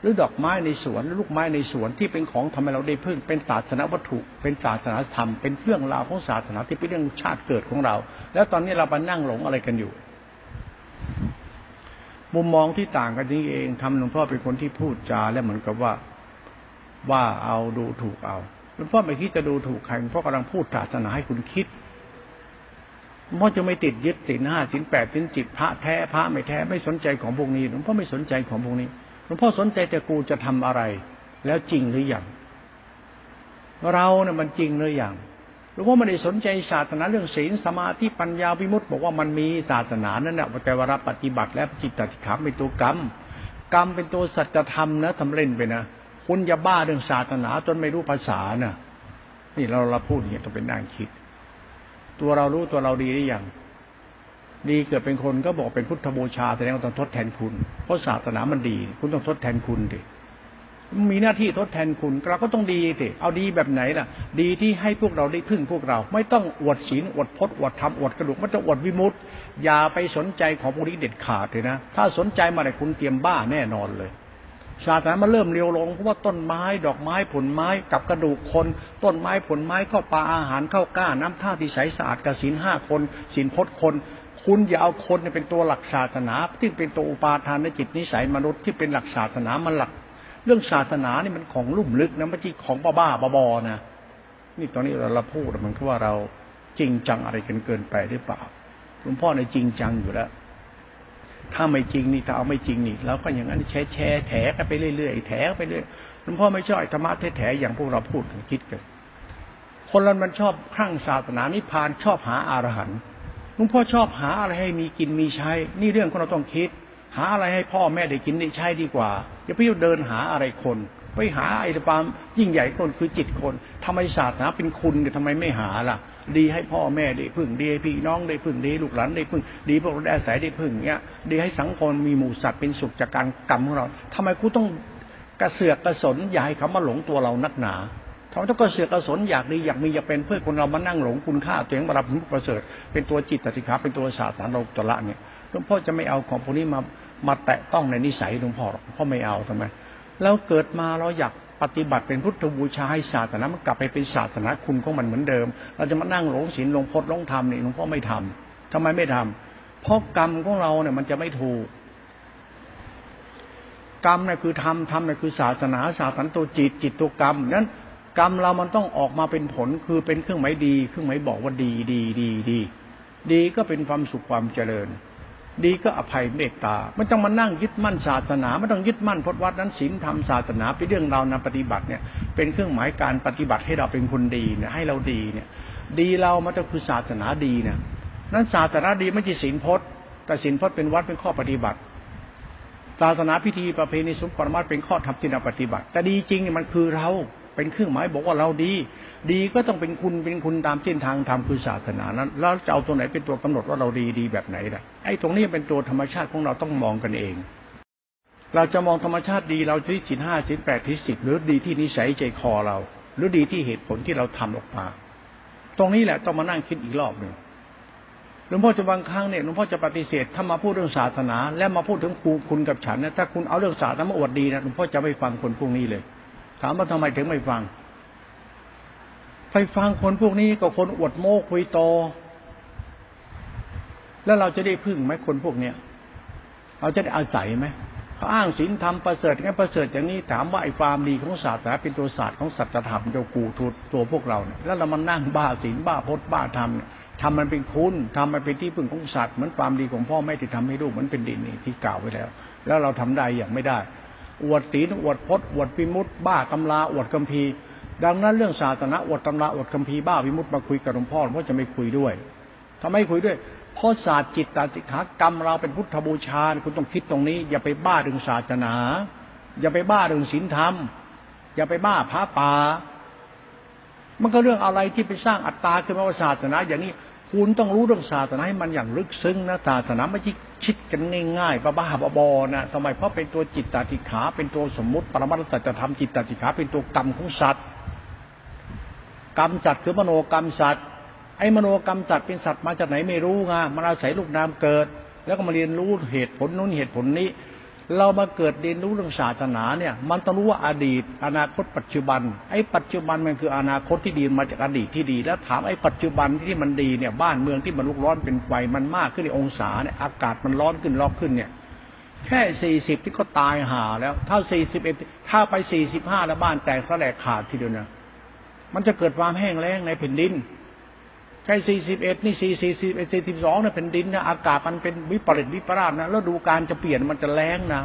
หรือดอกไม้ในสวนหรือลูกไม้ในสวนที่เป็นของทำให้เราได้พึ่งเป็นศาสนาวัตถุ เป็นศาสนาธรรมเป็นเรื่องราวของศาสนาที่เป็นเรื่องชาติเกิดของเรา แล้วตอนนี้เราไปนั่งหลงอะไรกันอยู่ มุมมองที่ต่างกันนี้เองทำหลวงพ่อเป็นคนที่พูดจาและเหมือนกับว่าว่าเอาดูถูกเอาหลวงพ่อไม่คิดจะดูถูกใครหลวงพ่อกำลังพูดศาสนาให้คุณคิดหลวงพ่อจะไม่ติดยึดติดห้าสินแปดสินจิตพระแท้พระไม่แท้ไม่สนใจของพวกนี้หลวงพ่อไม่สนใจของพวกนี้หลวงพ่อสนใจแต่กูจะทำอะไร แล้วจริงหรืออยังเราเนี่ยมันจริงหรือยัง หลวงพ่อไม่ได้สนใจศาสนาเรื่องศีลสมาธิปัญญาวิมุตติบอกว่ามันมีศาสนานั่นแหละแต่ว่ารับปฏิบัติแล้วจิตติขามเป็นตัวกรรม กรรมเป็นตัวสัจธรรมนะทำเล่นไปนะคุณอย่าบ้าเรื่องศาสนาจนไม่รู้ภาษาน่ะ นี่เราเราพูดอย่างนี้ต้องเป็นนั่งคิด ตัวเรารู้ตัวเราดีหรือยังดีเกิดเป็นคนก็บอกเป็นพุทธบูชาแสดงว่าต้องทดแทนคุณ เพราะศาสนามันดี คุณต้องทดแทนคุณดิ มีหน้าที่ทดแทนคุณเราก็ต้องดีสิเอาดีแบบไหนล่ะ ดีที่ให้พวกเราได้พึ่งพวกเรา ไม่ต้องอวดศีลอวดพจน์อวดธรรมอวดกระดูกไม่ต้องอวดวิมุตต์อย่าไปสนใจของพวกนี้เด็ดขาดเลยนะ ถ้าสนใจมาแต่คุณเตรียมบ้าแน่นอนเลยศาสนามันเริ่มเรียวลงเพราะว่าต้นไม้ ดอกไม้ผลไม้กับกระดูกคน ต้นไม้ผลไม้ข้าวปลาอาหารข้าวก้าน้ำท่าที่ใสสะอาดกสินห้าคนสินพจน์คนคุณอย่าเอาคนเป็นตัวหลักศาสนาที่เป็นตัวอุปาทานในจิตนิสัยมนุษย์ที่เป็นหลักศาสนามันหลัก เรื่องศาสนานี่มันของลุ่มลึกนะไม่ใช่ของบ้าบ้าบอนะนี่ตอนนี้เราพูดมันก็ว่าเราจริงจังอะไรกันเกินไปหรือเปล่าหลวงพ่อในจริงจังอยู่แล้ว ถ้าไม่จริงนี่ถ้าเอาไม่จริงนี่เราก็อย่างนั้นแชร์แชร์แถกันไปเรื่อยๆแถไปเรื่อยหลวงพ่อไม่ชอบธรรมะแถอย่างพวกเราพูดคิดกัน คนเรามันชอบคลั่งศาสนานิพานชอบหาอารหันต์หลวงพ่อชอบหาอะไรให้มีกินมีใช้ นี่เรื่องคนเราต้องคิด หาอะไรให้พ่อแม่ได้กินได้ใช้ดีกว่าอย่าไปเดินหาอะไรคน ไปหาไอ้ความยิ่งใหญ่คนคือจิตคนทำไมศาสนาเป็นคุณทำไมไม่หาล่ะ ดีให้พ่อแม่ได้พึ่งดีให้พี่น้องได้พึ่งดีลูกหลานได้พึ่ง ดีพวกเราได้อาศัยได้พึ่งเนี้ยดีให้สังคมมีหมู่สัตว์เป็นสุขจากการกรรมของเราทำไมกูต้องกระเสือกกระสนอยากให้เขามาหลงตัวเรานักหนาทำไมต้องกระเสือกกระสนอยากดีอยากมีอยากเป็นเพื่อคนเรามานั่งหลงคุณค่าตัวเองบารับผลประเสริฐเป็นตัวจิตติขาเป็นตัวศาสนาโลกตละเนี่ย หลวงพ่อจะไม่เอาของพวกนี้มามาแตะต้องในนิสัยหลวงพ่อหรอกพ่อไม่เอาทำไมแล้วเกิดมาเราอยากปฏิบัติเป็นพุทธบูชาให้ศาสนามันกลับไปเป็นศาสนาคุณของมันเหมือนเดิม เราจะมานั่งหลงศีลหลงพจน์หลงธรรมนี่หลวงพ่อไม่ทำทำไมไม่ทำเพราะกรรมของเราเนี่ยมันจะไม่ถูก กรรมเนี่ยคือธรรมธรรมเนี่ยคือศาสนาศาสนาตัวจิตจิตตัวกรรมนั้นกรรมเรามันต้องออกมาเป็นผลคือเป็นเครื่องหมายดี เครื่องหมายบอกว่าดีดีดีดี ดีก็เป็นความสุขความเจริญ ดีก็อภัยเมตตาไม่ต้องมานั่งยึดมั่นศาสนาไม่ต้องยึดมั่นพจนวัดนั้นศีลธรรมศาสนาเป็นเรื่องเรานำปฏิบัติเนี่ย เป็นเครื่องหมายการปฏิบัติให้เราเป็นคนดีเนี่ยให้เราดีเนี่ย ดีเรามันจะคือศาสนาดีเนี่ยนั้นศาสนาดีไม่ใช่ศีลพจน์ แต่ศีลพจน์เป็นวัดเป็นข้อปฏิบัติ ศาสนาพิธีประเพณีสมปรมาเป็นข้อธรรมที่เราปฏิบัติ แต่ดีจริงเนี่ยมันคือเราเป็นเครื่องหมายบอกว่าเราดี ดีก็ต้องเป็นคุณเป็นคุณตามเส้นทางธรรมคือศาสนานั้น แล้วจะเอาตัวไหนเป็นตัวกำหนดว่าเราดีดีแบบไหนล่ะไอ้ตรงนี้เป็นตัวธรรมชาติของเราต้องมองกันเอง เราจะมองธรรมชาติดีเราที่สินห้าสินแปดที่สิบหรือดีที่นิสัยใจคอเรา หรือดีที่เหตุผลที่เราทำออกมา ตรงนี้แหละต้องมานั่งคิดอีกรอบหนึ่งหลวงพ่อจะบางครั้งเนี่ยหลวงพ่อจะปฏิเสธถ้ามาพูดเรื่องศาสนา และมาพูดถึงครูคุณกับฉันนะถ้าคุณเอาเรื่องศาสนามาอวดดีนะหลวงพ่อจะไม่ฟังคนพวกนี้เลย ถามว่าทำไมถึงไม่ฟัง ไปฟังคนพวกนี้ก็คนอวดโม้คุยโต แล้วเราจะได้พึ่งไหมคนพวกเนี้ยเราจะได้อาศัยไหมเขาอ้างศีลธรรมประเสริฐงั้นประเสริฐอย่างนี้ถามว่าไอ้ความดีของศาสนาเป็นตัวศาสตร์ของสัจธรรมเจ้ากูตัวตัวพวกเราเนี่ยแล้วเรามานั่งบ้าศีลบ้าพจน์บ้าธรรมทำมันเป็นคุณทำมันเป็นที่พึ่งของสัตว์เหมือนความดีของพ่อแม่ที่ทำให้ลูกเหมือนเป็นดินนี่ที่กล่าวไว้แล้ว แล้วเราทำได้อย่างไม่ได้ อวดศีลอวดพจน์อวดปิมุตบ้าตำราอวดคัมภี ดังนั้นเรื่องศาสนาอดตำราอดคัมภีร์บ้าวิมุตมาคุยกับหลวงพ่อหลวงพ่อจะไม่คุยด้วยทำไมคุยด้วย เพราะศาสตร์จิตตาสิกขากรรมเราเป็นพุทธบูชา คุณต้องคิดตรงนี้ อย่าไปบ้าเรื่องศาสนา อย่าไปบ้าเรื่องศีลธรรม อย่าไปบ้าพระป่า มันก็เรื่องอะไรที่ไปสร้างอัตตาขึ้นมาว่าศาสนา อย่างนี้คุณต้องรู้เรื่องศาสนาให้มันอย่างลึกซึ้งนะศาสนาไม่ใช่คิดกันง่ายๆบ้าๆบอๆนะทำไมเพราะเป็นตัวจิตตติขา เป็นตัวสมมติปรมัตถสัจธรรมจิตตติขาเป็นตัวกรรมของสัตว์ กรรมสัตว์คือมโนกรรมสัตว์ไอ้มโนกรรมสัตว์เป็นสัตว์มาจากไหนไม่รู้ไงมันอาศัยลูกน้ำเกิด แล้วก็มาเรียนรู้เหตุผลนู้นเหตุผลนี้ เรามาเกิดเรียนรู้เรื่องศาสนาเนี่ย มันต้องรู้ว่าอดีต อนาคตปัจจุบัน ไอ้ปัจจุบันมันคืออนาคตที่ดีมาจากอดีตที่ดี แล้วถามไอ้ปัจจุบันที่มันดีเนี่ย บ้านเมืองที่มันลุกร้อนเป็นไฟมันมากขึ้นในองศาเนี่ยอากาศมันร้อนขึ้นร้อนขึ้นเนี่ยแค่สี่สิบที่ก็ตายหาแล้ว ถ้าสี่สิบเอ็ดถ้าไปสี่สิบห้าแล้วบ้านแตกสลายขาดทีเดียวนะ มันจะเกิดความแห้งแล้งในแผ่นดินใช่สี่สิบเอ็ดนี่สี่สี่สิบเอ็ดสี่สิบสองเนี่ยแผ่นดินนะอากาศมันเป็นวิปริตวิปราชนะแล้วดูการจะเปลี่ยนมันจะแรงนะ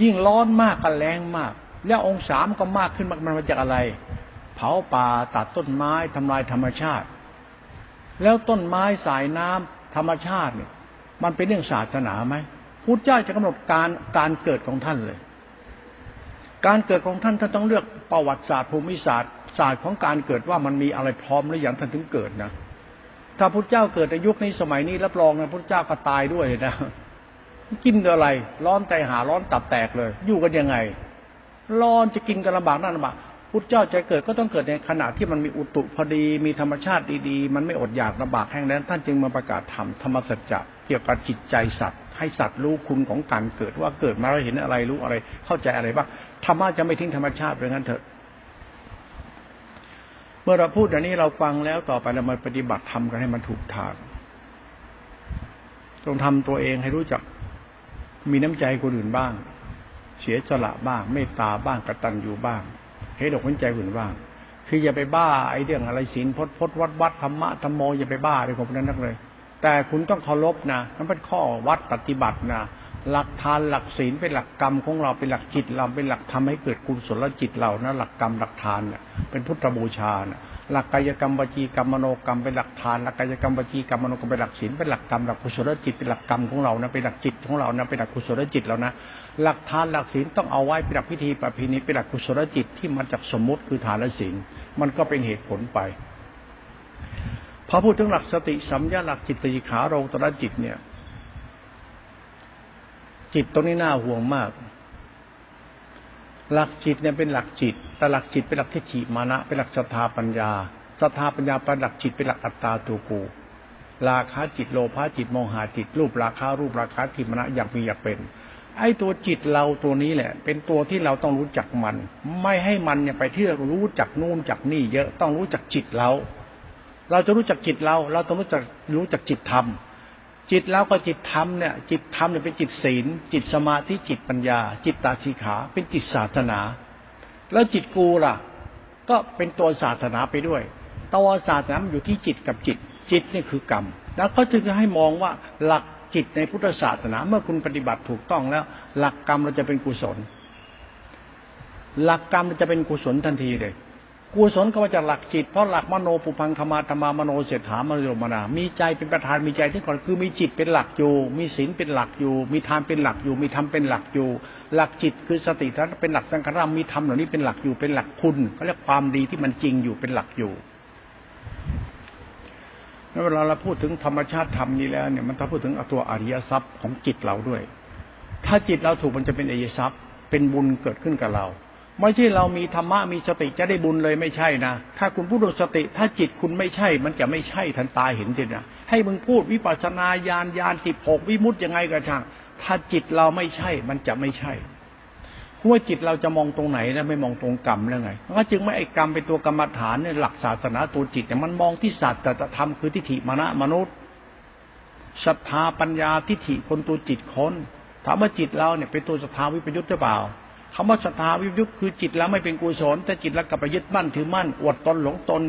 ยิ่งร้อนมากก็แรงมาก แล้วองศามันก็มากขึ้นมากมันมาจากอะไร เผาป่าตัดต้นไม้ทำลายธรรมชาติ แล้วต้นไม้สายน้ำธรรมชาติเนี่ยมันเป็นเรื่องศาสนาไหมพุทธเจ้าจะกำหนดการการเกิดของท่านเลย การเกิดของท่านท่านต้องเลือกประวัติศาสตร์ภูมิศาสตร์ศาสตร์ของการเกิดว่ามันมีอะไรพร้อมหรืออย่างท่านถึงเกิดนะถ้าพระเจ้าเกิดในยุคนี้สมัยนี้รับรองนะพระเจ้าก็ตายด้วยนะกินอะไร ร้อนใจหาร้อนตับแตกเลย อยู่กันยังไง ร้อนจะกินกันลำบากนั่นลำบากพุทธเจ้าจะเกิดก็ต้องเกิดในขณะที่มันมีอุตุพอดี มีธรรมชาติดีๆ มันไม่อดอยากลำบากแห้งแล้งท่านจึงมาประกาศธรรมธรรมสัจจะเกี่ยวกับจิตใจสัตว์ ให้สัตว์รู้คุณของการเกิดว่าเกิดมาแล้วเห็นอะไรรู้อะไร เข้าใจอะไรบ้างธรรมะจะไม่ทิ้งธรรมชาติเป็นงั้นเถอะ เมื่อเราพูดอย่างนี้เราฟังแล้วต่อไปเรามาปฏิบัติทำกันให้มันถูกทางต้องทำตัวเองให้รู้จักมีน้ำใจคนอื่นบ้าง เสียสละบ้าง เมตตาบ้างกตัญญูบ้างให้ดอกหัวใจคนบ้าง คืออย่าไปบ้าไอ้เรื่องอะไรศีลพจน์พจน์วัดวัดธรรมะธรรมโมอย่าไปบ้าอะไรของพวกนั้นนักเลย แต่คุณต้องเคารพนะนั่นเป็นข้อวัดปฏิบัตินะหลักทานหลักศีลเป็นหลักกรรมของเราเป็นหลักจิตเราเป็นหลักทำให้เกิดกุศลจิตเรานะหลักกรรมหลักทานเนะเป็นพุทธบูชานะหลักกายกรรมวจีกรรมมโนกรรมเป็นหลักทานหลักกายกรรมวจีกรรมมโนกรรมเป็นหลักศีลเป็นหลักกรรมหลักกุศลจิตเป็นหลักกรรมของเรานะเป็นหลักจิตของเรานะเป็นหลักกุศลจิตเรานะหลักทานหลักศีลต้องเอาไว้เป็นหลักพิธีประเพณีเป็นหลักกุศลจิตที่มาจากสมมติคือฐานและศีลมันก็เป็นเหตุผลไป พอพูดถึงหลักสติสัมยาหลักจิตติขาโรงตระจิตเนี่ย จิตตรงนี้น่าห่วงมาก หลักจิตเนี่ยเป็นหลักจิต แต่หลักจิตเป็นหลักทิฏฐิมานะเป็นหลักศรัทธาปัญญาศรัทธาปัญญาเป็นหลักจิตเป็นหลักอัตตาตัวกูราคะจิตโลภะจิตโมหะจิต รูปราคะรูปราคะทิมนะอยากมีอยากเป็น ไอ้ตัวจิตเราตัวนี้แหละ เป็นตัวที่เราต้องรู้จักมัน ไม่ให้มันเนี่ยไปเที่ยวรู้จักนู่นจักนี่เยอะต้องรู้จักจิตเรา เราจะรู้จักจิตเรา เราต้องรู้จักรู้จักจิตธรรม จิตแล้วก็จิตธรรมเนี่ย จิตธรรมเนี่ยเป็นจิตศีล จิตสมาธิ จิตปัญญา จิตตาชีขา เป็นจิตศาสนา แล้วจิตกูล่ะ ก็เป็นตัวศาสนาไปด้วย ตัวศาสนาอยู่ที่จิตกับจิต จิตนี่คือกรรม แล้วก็จึงจะให้มองว่าหลักจิตในพุทธศาสนา เมื่อคุณปฏิบัติถูกต้องแล้ว หลักกรรมเราจะเป็นกุศล หลักกรรมเราจะเป็นกุศลทันทีเลย กุศลก็มาจากหลักจิตเพราะหลักมโนปุพังคมาธรรมามโนเสถามโยมนา มีใจเป็นประธานมีใจที่ก่อนคือมีจิตเป็นหลักอยู่ มีศีลเป็นหลักอยู่ มีทานเป็นหลักอยู่ มีธรรมเป็นหลักอยู่ หลักจิตคือสติท่านเป็นหลักสังขารมีธรรมเหล่านี้เป็นหลักอยู่เป็นหลักคุณเขาเรียกความดีที่มันจริงอยู่เป็นหลักอยู่แล้วเวลาเราพูดถึงธรรมชาติธรรมนี้แล้วเนี่ยมันต้องพูดถึงตัวอริยทรัพย์ของจิตเราด้วย ถ้าจิตเราถูกมันจะเป็นอริยทรัพย์ เป็นบุญเกิดขึ้นกับเรา ไม่ใช่เรามีธรรมะมีสติจะได้บุญเลยไม่ใช่นะ ถ้าคุณพูดสติ ถ้าจิตคุณไม่ใช่ มันจะไม่ใช่ทันตาเห็นจริงนะให้มึงพูดวิปัสนาญาณญาณสิบหกวิมุตยังไงก็ช่าง ถ้าจิตเราไม่ใช่ มันจะไม่ใช่เพราะว่าจิตเราจะมองตรงไหนนะไม่มองตรงกรรมแล้วไงก็จึงไม่ไอ้กรรมเป็นตัวกรรมฐานในหลักศาสนาตัวจิตแต่มันมองที่ศาสตร์ธรรมคือทิฏฐิมณะมนุษย์ศรัทธาปัญญาทิฏฐิคนตัวจิตคนถามว่าจิตเราเนี่ยเป็นตัวสภาวิปยุทธ์หรือเปล่า คำว่าศรัทธาวิยุคคือจิตแล้วไม่เป็นกุศลแต่จิตแล้วกลับไปยึดมั่นถือมั่น อวดตนหลงตน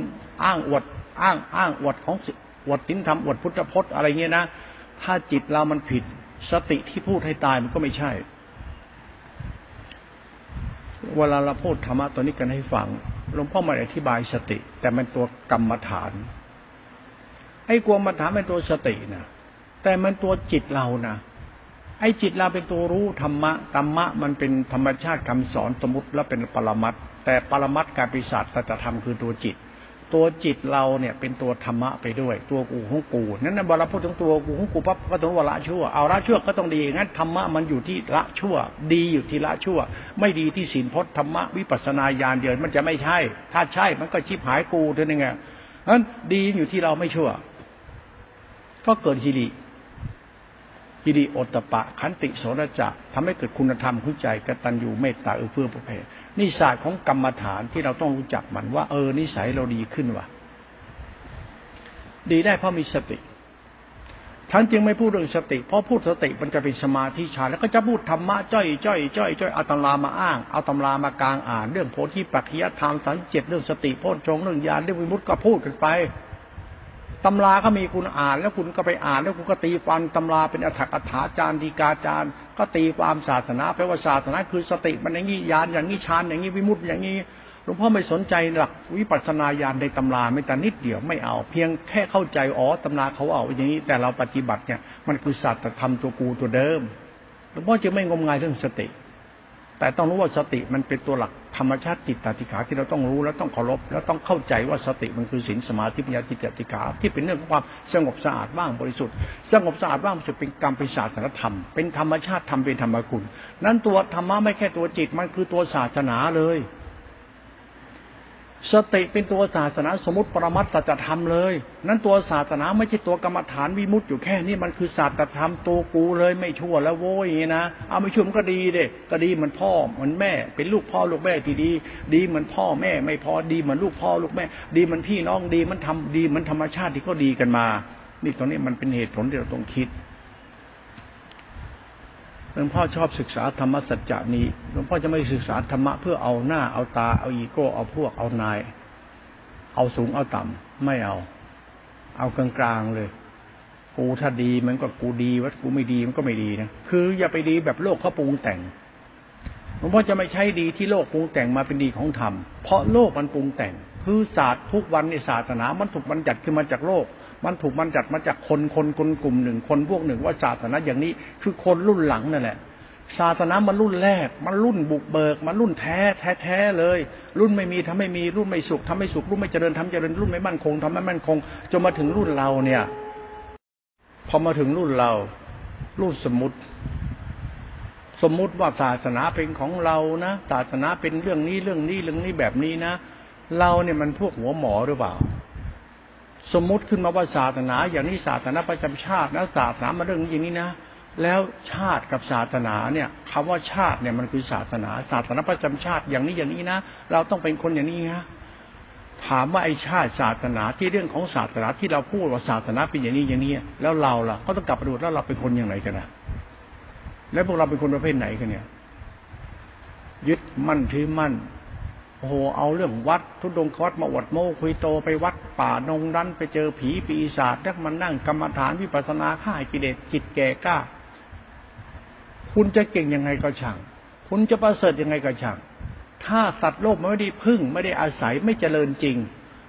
อ้างอวด อ้างอ้างอวดของอวดสินธรรมอวดพุทธพจน์อะไรเงี้ยนะ ถ้าจิตเรามันผิดสติที่พูดให้ตายมันก็ไม่ใช่ เวลาเราพูดธรรมะตัวนี้กันให้ฟังหลวงพ่อมาอธิบายสติ แต่มันตัวกรรมฐานไอ้กวมฐานเป็นตัวสตินะแต่มันตัวจิตเรานะ ไอ้จิตเราเป็นตัวรู้ธรรมะธรรมะมันเป็นธรรมชาติคำสอนสมมติแล้วเป็นปรมัตแต่ปรมัตการปิศาจสัจธรรมคือตัวจิต ตัวจิตเราเนี่ยเป็นตัวธรรมะไปด้วย ตัวกูของกูนั่นนะเวลาพูดถึงตัวกูของกูปั๊บก็ต้องว่าละชั่วเอาละชั่วก็ต้องดีงั้นธรรมะมันอยู่ที่ละชั่ว ดีอยู่ที่ละชั่ว ไม่ดีที่ศีลพจน์ธรรมะวิปัสนาญาณเดียวมันจะไม่ใช่ ถ้าใช่มันก็ชิบหายกูเท่านั้นไงนั้นดีอยู่ที่เราไม่ชั่ว ก็เกิดฮิริ อิริโอตปะ ขันติโสรจะทำให้เกิดคุณธรรมขุ้นใจกตัญญูเมตตาเอื้อเฟื้อประเพนี่ศาสตร์ของกรรมฐานที่เราต้องรู้จักมันว่า เออนิสัยเราดีขึ้นว่ะ ดีได้เพราะมีสติท่านจึงไม่พูดเรื่องสติ เพราะพูดสติมันจะเป็นสมาธิฌานแล้วก็จะพูดธรรมะจ้อยจ้อยจ้อยจ้อยเอาตำรามาอ้างเอาตำรามากลางอ่าน เรื่องโพธิปัจจยธรรมสันเจ็ดเรื่องสติโพชฌงเรื่องญาณเรื่องวิมุตติก็พูดกันไป ตำราก็มีคุณอ่านแล้วคุณก็ไปอ่าน แล้วคุณก็ตีความตำราเป็นอัฏฐาจารย์ดีกาจารย์ ก็ตีความศาสนาแปลว่าศาสนาคือสติมันอย่างนี้ญาณอย่างนี้ฌานอย่างนี้วิมุตติอย่างนี้หลวงพ่อไม่สนใจหลักวิปัสสนาญาณในตำราไม่แต่นิดเดียวไม่เอา เพียงแค่เข้าใจอ๋อตำราเขาเอาอย่างนี้ แต่เราปฏิบัติเนี่ยมันคือศาสตร์ธรรมตัวกูตัวเดิมหลวงพ่อจะไม่งมงายเรื่องสติ แต่ต้องรู้ว่าสติมันเป็นตัวหลัก ธรรมชาติจิตตติขาที่เราต้องรู้แล้วต้องเคารพแล้วต้องเข้าใจว่าสติมันคือศีลสมาธิปัญญาจิตตติขาที่เป็นเรื่องของความสงบสะอาดบ้างบริสุทธิ์สงบสะอาดบ้างจะเป็นกรรมเป็นศาสนธรรม เป็นธรรมชาติธรรมเป็นธรรมคุณ นั้นตัวธรรมะไม่แค่ตัวจิตมันคือตัวศาสนาเลย สติเป็นตัวศาสนาสมมติปรมัตจธรรมเลย นั้นตัวศาสนาไม่ใช่ตัวกรรมฐานวิมุตต์อยู่แค่นี้มันคือศาสตรธรรมตัวกูเลยไม่ชั่วแล้วโว้ยนะเอาไม่ชั่วมันก็ดีเด็ก็ดีเหมือนพ่อเหมือนแม่ เป็นลูกพ่อลูกแม่ที่ดี ดีเหมือนพ่อแม่ ไม่พอดีเหมือนลูกพ่อลูกแม่ ดีเหมือนพี่น้องดีมันทำดีเหมือนธรรมชาติที่ก็ดีกันมา นี่ตรงนี้มันเป็นเหตุผลที่เราต้องคิด หลวงพ่อชอบศึกษาธรรมสัจจานี้หลวงพ่อจะไม่ศึกษาธรรมะเพื่อเอาหน้าเอาตาเอาอีโก้เอาพวกเอานาย เอาสูงเอาต่ำไม่เอา เอากลางๆเลย กูถ้าดีมันก็กูดีวัดกูไม่ดีมันก็ไม่ดีนะคืออย่าไปดีแบบโลกเขาปรุงแต่งหลวงพ่อจะไม่ใช้ดีที่โลกปรุงแต่งมาเป็นดีของธรรมเพราะโลกมันปรุงแต่ง คือศาสตร์ทุกวันในศาสนามันถูกบัญญัติขึ้นมาจากโลก มันถูกมันจัดมาจากคนคนคนกลุ่มหนึ่งคนพวกหนึ่งว่าศาสนาอย่างนี้คือคนรุ่นหลังนั่นแหละศาสนามันรุ่นแรก มันรุ่นบุกเบิก มันรุ่นแท้แท้แท้เลย รุ่นไม่มีทำไม่มีรุ่นไม่สุขทำไม่สุขรุ่นไม่เจริญทำเจริญรุ่นไม่มั่นคงทำไม่มั่นคงจนมาถึงรุ่นเราเนี่ย พอมาถึงรุ่นเรา รุ่นสมมติ สมมุติว่าศาสนาเป็นของเรานะศาสนาเป็นเรื่องนี้เรื่องนี้เรื่องนี้แบบนี้นะ เราเนี่ยมันพวกหัวหมอหรือเปล่า สมมุติขึ้นมาว่าศาสนา อย่างนี้ศาสนาประจำชาตินะศาสนามาเรื่องอย่างนี้นะ แล้วชาติกับศาสนาเนี่ยคำว่าชาติเนี่ยมันคือศาสนา ศาสนาประจำชาติอย่างนี้อย่างนี้นะเราต้องเป็นคนอย่างนี้นะถามว่าไอ้ชาติศาสนาที่เรื่องของศาสนาที่เราพูดว่าศาสนาเป็นอย่างนี้อย่างนี้แล้วเราล่ะก็ต้องกลับไปดูแล้วเราเป็นคนอย่างไรกันนะแล้วพวกเราเป็นคนประเภทไหนกันเนี่ย ยึดมั่นถือมั่น โอ้โหเอาเรื่องวัดทุดงควัดมาอวดโม้คุยโตไปวัดป่านงรันไปเจอผีปีศาจแล้วมันนั่งกรรมฐานวิปัสนาข่ากิเลสจิตแก่กล้า คุณจะเก่งยังไงก็ช่าง คุณจะประเสริฐยังไงก็ช่าง ถ้าสัตว์โลกมันไม่ได้พึ่ง ไม่ได้อาศัยไม่เจริญจริง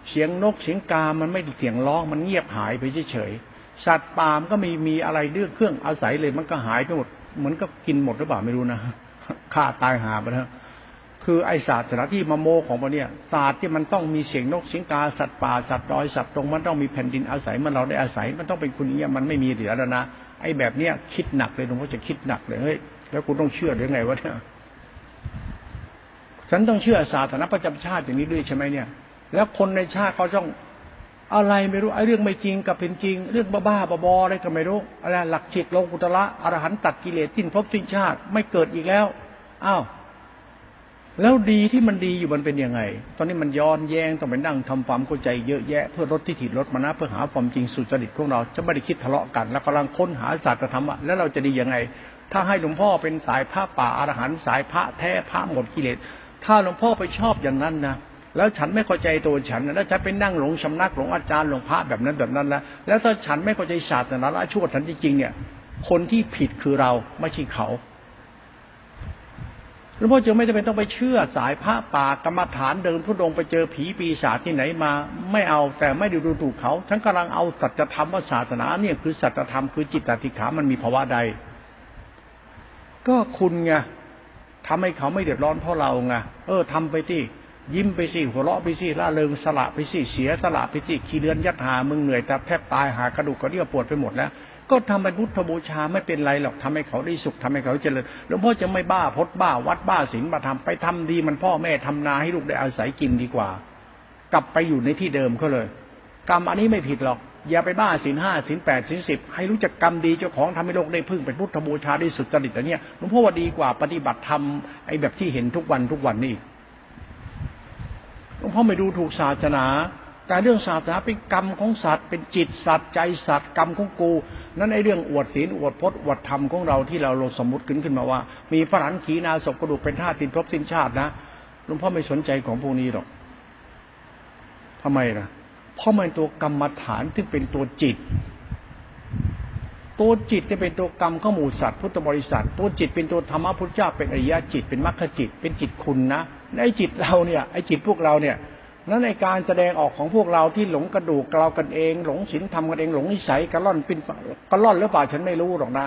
เสียงนกเสียงกา มันไม่เสียงร้องมันเงียบหายไปเฉยๆสัตว์ป่ามก็มีมีอะไรเรื่องเครื่องอาศัยเลยมันก็หายไปหมดเหมือนกับกินหมดหรือเปล่าไม่รู้นะฆ่าตายหาไปแล้ว คือไอศาสตร์ที่มาโมของมันเนี่ยศาสตร์ที่มันต้องมีเสียงนกเสียงกาสัตว์ป่าสัตว์ดอยสัตว์ตรงมันต้องมีแผ่นดินอาศัยมันเราได้อาศัยมันต้องเป็นคุณเนี่ยมันไม่มีเหลือแล้วนะไอแบบเนี้ยคิดหนักเลยหลวงพ่อจะคิดหนักเลยเฮ้ยแล้วคุณต้องเชื่อหรือไงวะเนี่ยฉันต้องเชื่อศาสตร์ประจำชาติอย่างนี้ด้วยใช่ไหมเนี่ย แล้วคนในชาติเขาต้องอะไรไม่รู้ไอ้เรื่องไม่จริงกับเป็นจริง เรื่องบ้าๆบอๆอะไรก็ไม่รู้อะไรหลักจิตโลกุตละอรหันตัดกิเลสทิ้นภพสิ้นชาติไม่เกิดอีกแล้วอ้าว แล้วดีที่มันดีอยู่มันเป็นยังไง ตอนนี้มันย้อนแย้งต้องไปนั่งทำความเข้าใจเยอะแยะเพื่อลดที่ถิลดมานะเพื่อหาความจริงสุจริตของเรา จะไม่ได้คิดทะเลาะกัน แล้วกำลังค้นหาศาสตรธรรมะแล้วเราจะดียังไง ถ้าให้หลวงพ่อเป็นสายพระป่าอรหันต์สายพระแท้พระหมดกิเลส ถ้าหลวงพ่อไปชอบอย่างนั้นนะแล้วฉันไม่เข้าใจตัวฉันแล้วฉันไปนั่งหลงชำนักหลงอาจารย์หลงพระแบบนั้นแบบนั้นแล้วแล้วถ้าฉันไม่เข้าใจศาสตร์นาละชั่วฉันจริงๆเนี่ย คนที่ผิดคือเราไม่ใช่เขา หลวงพ่อจะไม่จำเป็นต้องไปเชื่อสายพระป่ากรรมฐานเดินทุดงไปเจอผีปีศาจที่ไหนมา ไม่เอาแต่ไม่ดูดูถูกเขาฉันกำลังเอาสัจธรรมว่าศาสนาเนี่ยคือสัจธรรมคือจิตติขามันมีภาวะใด ก็คุณไงทำให้เขาไม่เดือดร้อนเพราะเราไงเออทำไปที่ยิ้มไปสิหัวเราะไปสิล่าเริงสละไปสิเสียสละไปสิขี้เลือนยัดหามึงเหนื่อยแต่แทบตายหากระดูกกระเดี่ยวปวดไปหมดแล้ว ก็ทำเป็นพุทธบูชาไม่เป็นไรหรอกทำให้เขาได้สุขทำให้เขาเจริญหลวงพ่อจะไม่บ้าพดบ้าวัดบ้าศีลมาทำไปทำดีมันพ่อแม่ทำนาให้ลูกได้อาศัยกินดีกว่า กลับไปอยู่ในที่เดิมเขาเลย กรรมอันนี้ไม่ผิดหรอก อย่าไปบ้าศีลห้าศีลแปดศีลสิบให้รู้จักกรรมดีเจ้าของทำให้โลกได้พึ่งเป็นพุทธบูชาได้สุดจริตอันนี้หลวงพ่อว่าดีกว่าปฏิบัติธรรมไอ้แบบที่เห็นทุกวันทุกวันนี่หลวงพ่อไม่ดูถูกศาสนา แต่เรื่องศาสนาเป็นกรรมของสัตว์เป็นจิตสัตว์ใจสัตว์กรรมของกู นั้นไอ้เรื่องอวดศีลอวดพจน์อวดธรรมของเราที่เราลงสมมติขึ้นขึ้นมาว่า มีพระหันขีนาศพกระดูกเป็นธาตุสินพบสิ้นชาตินะหลวงพ่อไม่สนใจของพวกนี้หรอกทำไมล่ะเพราะมันตัวกรรมฐานที่เป็นตัวจิต ตัวจิตจะเป็นตัวกรรมข้อมูลสัตว์พุทธบริษัท ตัวจิตเป็นตัวธรรมะพุทธเจ้าเป็นอริยจิตเป็นมรรคจิต เป็นจิตคุณนะในจิตเราเนี่ยไอ้จิตพวกเราเนี่ย นั้นในการแสดงออกของพวกเราที่หลงกระดูกเรากันเอง หลงศีลทำกันเองหลงนิสัยกระล่อนปิ้นกระล่อนหรือเปล่าฉันไม่รู้หรอกนะ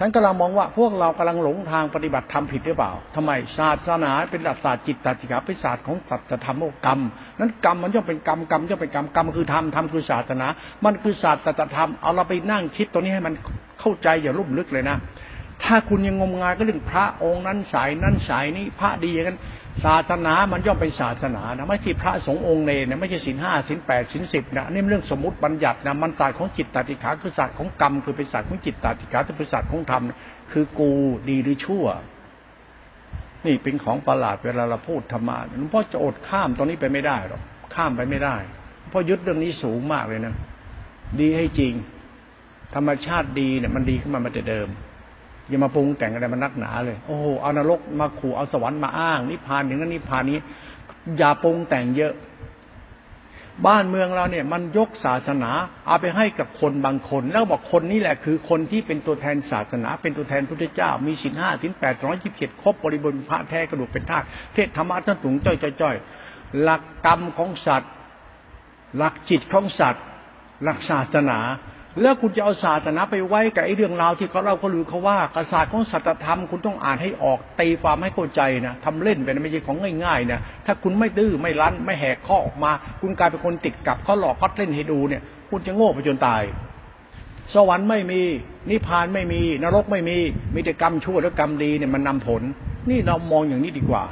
ฉันกำลังมองว่าพวกเรากำลังหลงทางปฏิบัติธรรมผิดหรือเปล่าทำไมศาสนาเป็นศาสตร์จิตตติกาเป็นศาสตร์ของสัจธรรมโอกรรม นั้นกรรมมันย่อมเป็นกรรมกรรมย่อมเป็นกรรมกรรมคือธรรมธรรมคือศาสนา มันคือศาสตร์สัจธรรมเอาเราไปนั่งคิดตัวนี้ให้มันเข้าใจอย่าลุ่มลึกเลยนะ ถ้าคุณยังงมงายก็เรื่องพระองค์นั้นสายนั้นสายนี้พระดีอย่างนั้น ศาสนามันย่อมเป็นศาสนานะไม่ใช่พระสงฆ์องค์เนนะไม่ใช่สินห้าสินแปดสินสิบนะนี่เรื่องสมมติบัญญัตินะมันศาสตร์ของจิตตติขาคือศาสตร์ของกรรมคือเป็นศาสตร์ของจิตตติขาคือศาสตร์ของธรรมคือกูดีหรือชั่ว นี่เป็นของประหลาดเวลาเราพูดธรรมะหลวงพ่อจะอดข้ามตรงนี้ไปไม่ได้หรอกข้ามไปไม่ได้เพราะยึดเรื่องนี้สูงมากเลยนะดีให้จริง ธรรมชาติดีเนี่ยมันดีขึ้นมามาแต่เดิม อย่ามาปรุงแต่งอะไรมันนักหนาเลย โอ้โหเอานรกมาขู่เอาสวรรค์มาอ้างนิพพานอย่างนั้นนิพพานนี้ อย่าปรุงแต่งเยอะ บ้านเมืองเราเนี่ย มันยกศาสนา เอาไปให้กับคนบางคน แล้วบอกคนนี้แหละคือคนที่เป็นตัวแทนศาสนา เป็นตัวแทนพุทธเจ้า มีสินห้าสินแปดร้อยยี่สิบเจ็ดครบบริบูรณ์พระแท้กระดูกเป็นธาตุเทศธรรมะท่านสูงจ้อยจ้อยหลักกรรมของสัตว์ หลักจิตของสัตว์ หลักศาสนา แล้วคุณจะเอาศาสนาไปไว้กับไอ้เรื่องราวที่เขาเล่าเขาลือเขาว่ากษัตริย์ของสัจธรรมคุณต้องอ่านให้ออกตีความให้เข้าใจนะทำเล่นไปนะไม่ใช่ของง่ายๆนะถ้าคุณไม่ดื้อไม่รั้นไม่แหกข้อออกมา คุณกลายเป็นคนติดกับเขาหลอกเขาเล่นให้ดูเนี่ย คุณจะโง่ไปจนตาย สวรรค์ไม่มี นิพพานไม่มี นรกไม่มี มีแต่กรรมชั่วและกรรมดีเนี่ยมันนำผล นี่เรามองอย่างนี้ดีกว่า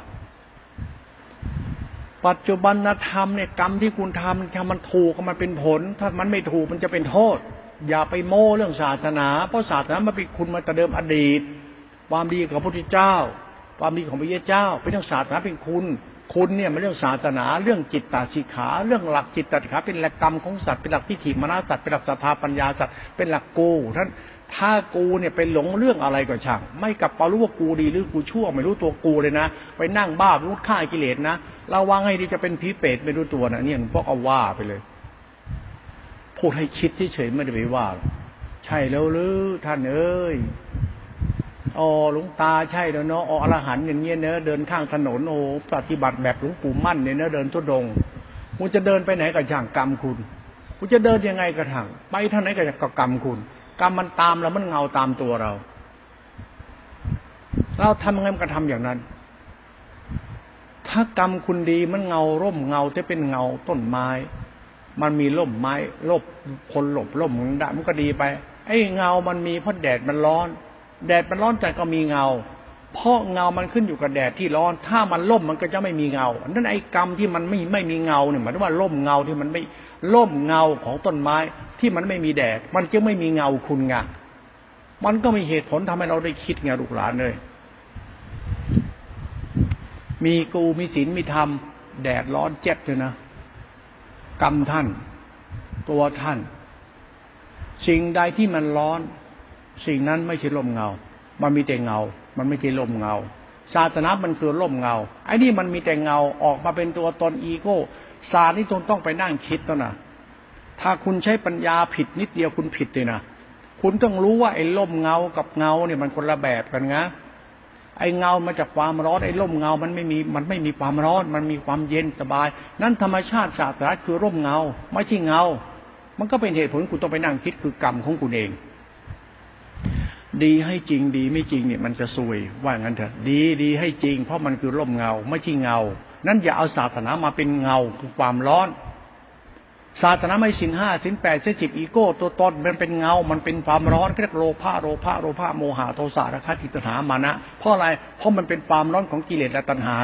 ปัจจุบันธรรมเนี่ยกรรมที่คุณทำถ้ามันถูกมันเป็นผล ถ้ามันไม่ถูกมันจะเป็นโทษ อย่าไปโม้เรื่องศาสนา เพราะศาสนามันเป็นคุณมาแต่เดิมอดีต ความดีของพระพุทธเจ้า ความดีของพระเยซูเจ้า เป็นเรื่องศาสนาเป็นคุณ คุณเนี่ยมันเรื่องศาสนา เรื่องจิตตาสิขา เรื่องหลักจิตตาสิขาเป็นหลักกรรมของสัตว์เป็นหลักทิฏฐิมนาสัตว์เป็นหลักศรัทธาปัญญาสัตว์เป็นหลักกูท่านถ้ากูเนี่ยไปหลงเรื่องอะไรก็ช่าง ไม่กลับมารู้ว่ากูดีหรือกูชั่ว ไม่รู้ตัวกูเลยนะ ไปนั่งบ้ารู้ฆ่ากิเลสนะระวังให้ดีจะเป็นผีเปรตไม่รู้ตัวนะเนี่ยพวกเอาว่าไปเลย พูดให้คิดเฉยๆไม่ได้ไปว่า ใช่แล้วหรือท่านเอ้ยอ๋อหลวงตาใช่แล้วเนาะอ๋ออรหันอย่างเงี้ยเนอะเดินข้างถนนโอ้ปฏิบัติแบบหลวงปู่มั่นเนี่ยเนอะเดินทุดงคุณจะเดินไปไหนกับช่างกรรมคุณคุณจะเดินยังไงกระทั่งไปเท่าไหนกับกรรมคุณ กรรมมันตามเรามันเงาตามตัวเรา เราทำยังไงมันก็ทำอย่างนั้น ถ้ากรรมคุณดีมันเงาร่มเงาจะเป็นเงาต้นไม้ มันมีร่มไม้ร่มคนหลบร่มมันได้มันก็ดีไป ไอ้เงามันมีเพราะแดดมันร้อน แดดมันร้อนจัดก็มีเงา เพราะเงามันขึ้นอยู่กับแดดที่ร้อน ถ้ามันร่มมันก็จะไม่มีเงา นั่นไอ้กรรมที่มันไม่ไม่มีเงาเนี่ยหมายถึงว่าร่มเงาที่มันไม่ร่มเงาของต้นไม้ที่มันไม่มีแดด มันจึงไม่มีเงาคุณไงมันก็มีเหตุผลทำให้เราได้คิดไงลูกหลานเลย มีกูมีศีลมีธรรมแดดร้อนเจ็บเลยนะ กรรมท่าน ตัวท่าน สิ่งใดที่มันร้อน สิ่งนั้นไม่ใช่ลมเงา มันมีแต่เงา มันไม่ใช่ลมเงา ศาสนามันคือลมเงา ไอ้นี่มันมีแต่เงาออกมาเป็นตัวตนอีโก้ศาสตร์นี่ตนต้องไปนั่งคิดแล้วนะถ้าคุณใช้ปัญญาผิดนิดเดียวคุณผิดเลยนะ คุณต้องรู้ว่าไอ้ล่มเงากับเงาเนี่ยมันคนละแบบกันนะ ไอ้เงามาจากความร้อนไอ้ล่มเงามันไม่มีมันไม่มีความร้อน มันมีความเย็นสบาย นั่นธรรมชาติศาสตร์คือร่มเงา ไม่ใช่เงา มันก็เป็นเหตุผลคุณต้องไปนั่งคิดคือกรรมของคุณเอง ดีให้จริงดีไม่จริงเนี่ยมันจะซวยว่างั้นเถอะ ดีดีให้จริง เพราะมันคือร่มเงา ไม่ใช่เงา นั้นอย่าเอาศาสนามาเป็นเงาคือความร้อน ศาสนาไม่สินห้าสินแปดเสจิตอีโก้ตัวตนมันเป็นเงา มันเป็นความร้อนเรียกโลภะโลภะโลภะโมหะโทสะราคะติตหามานะ เพราะอะไรเพราะมันเป็นความร้อนของกิเลสและตัณหา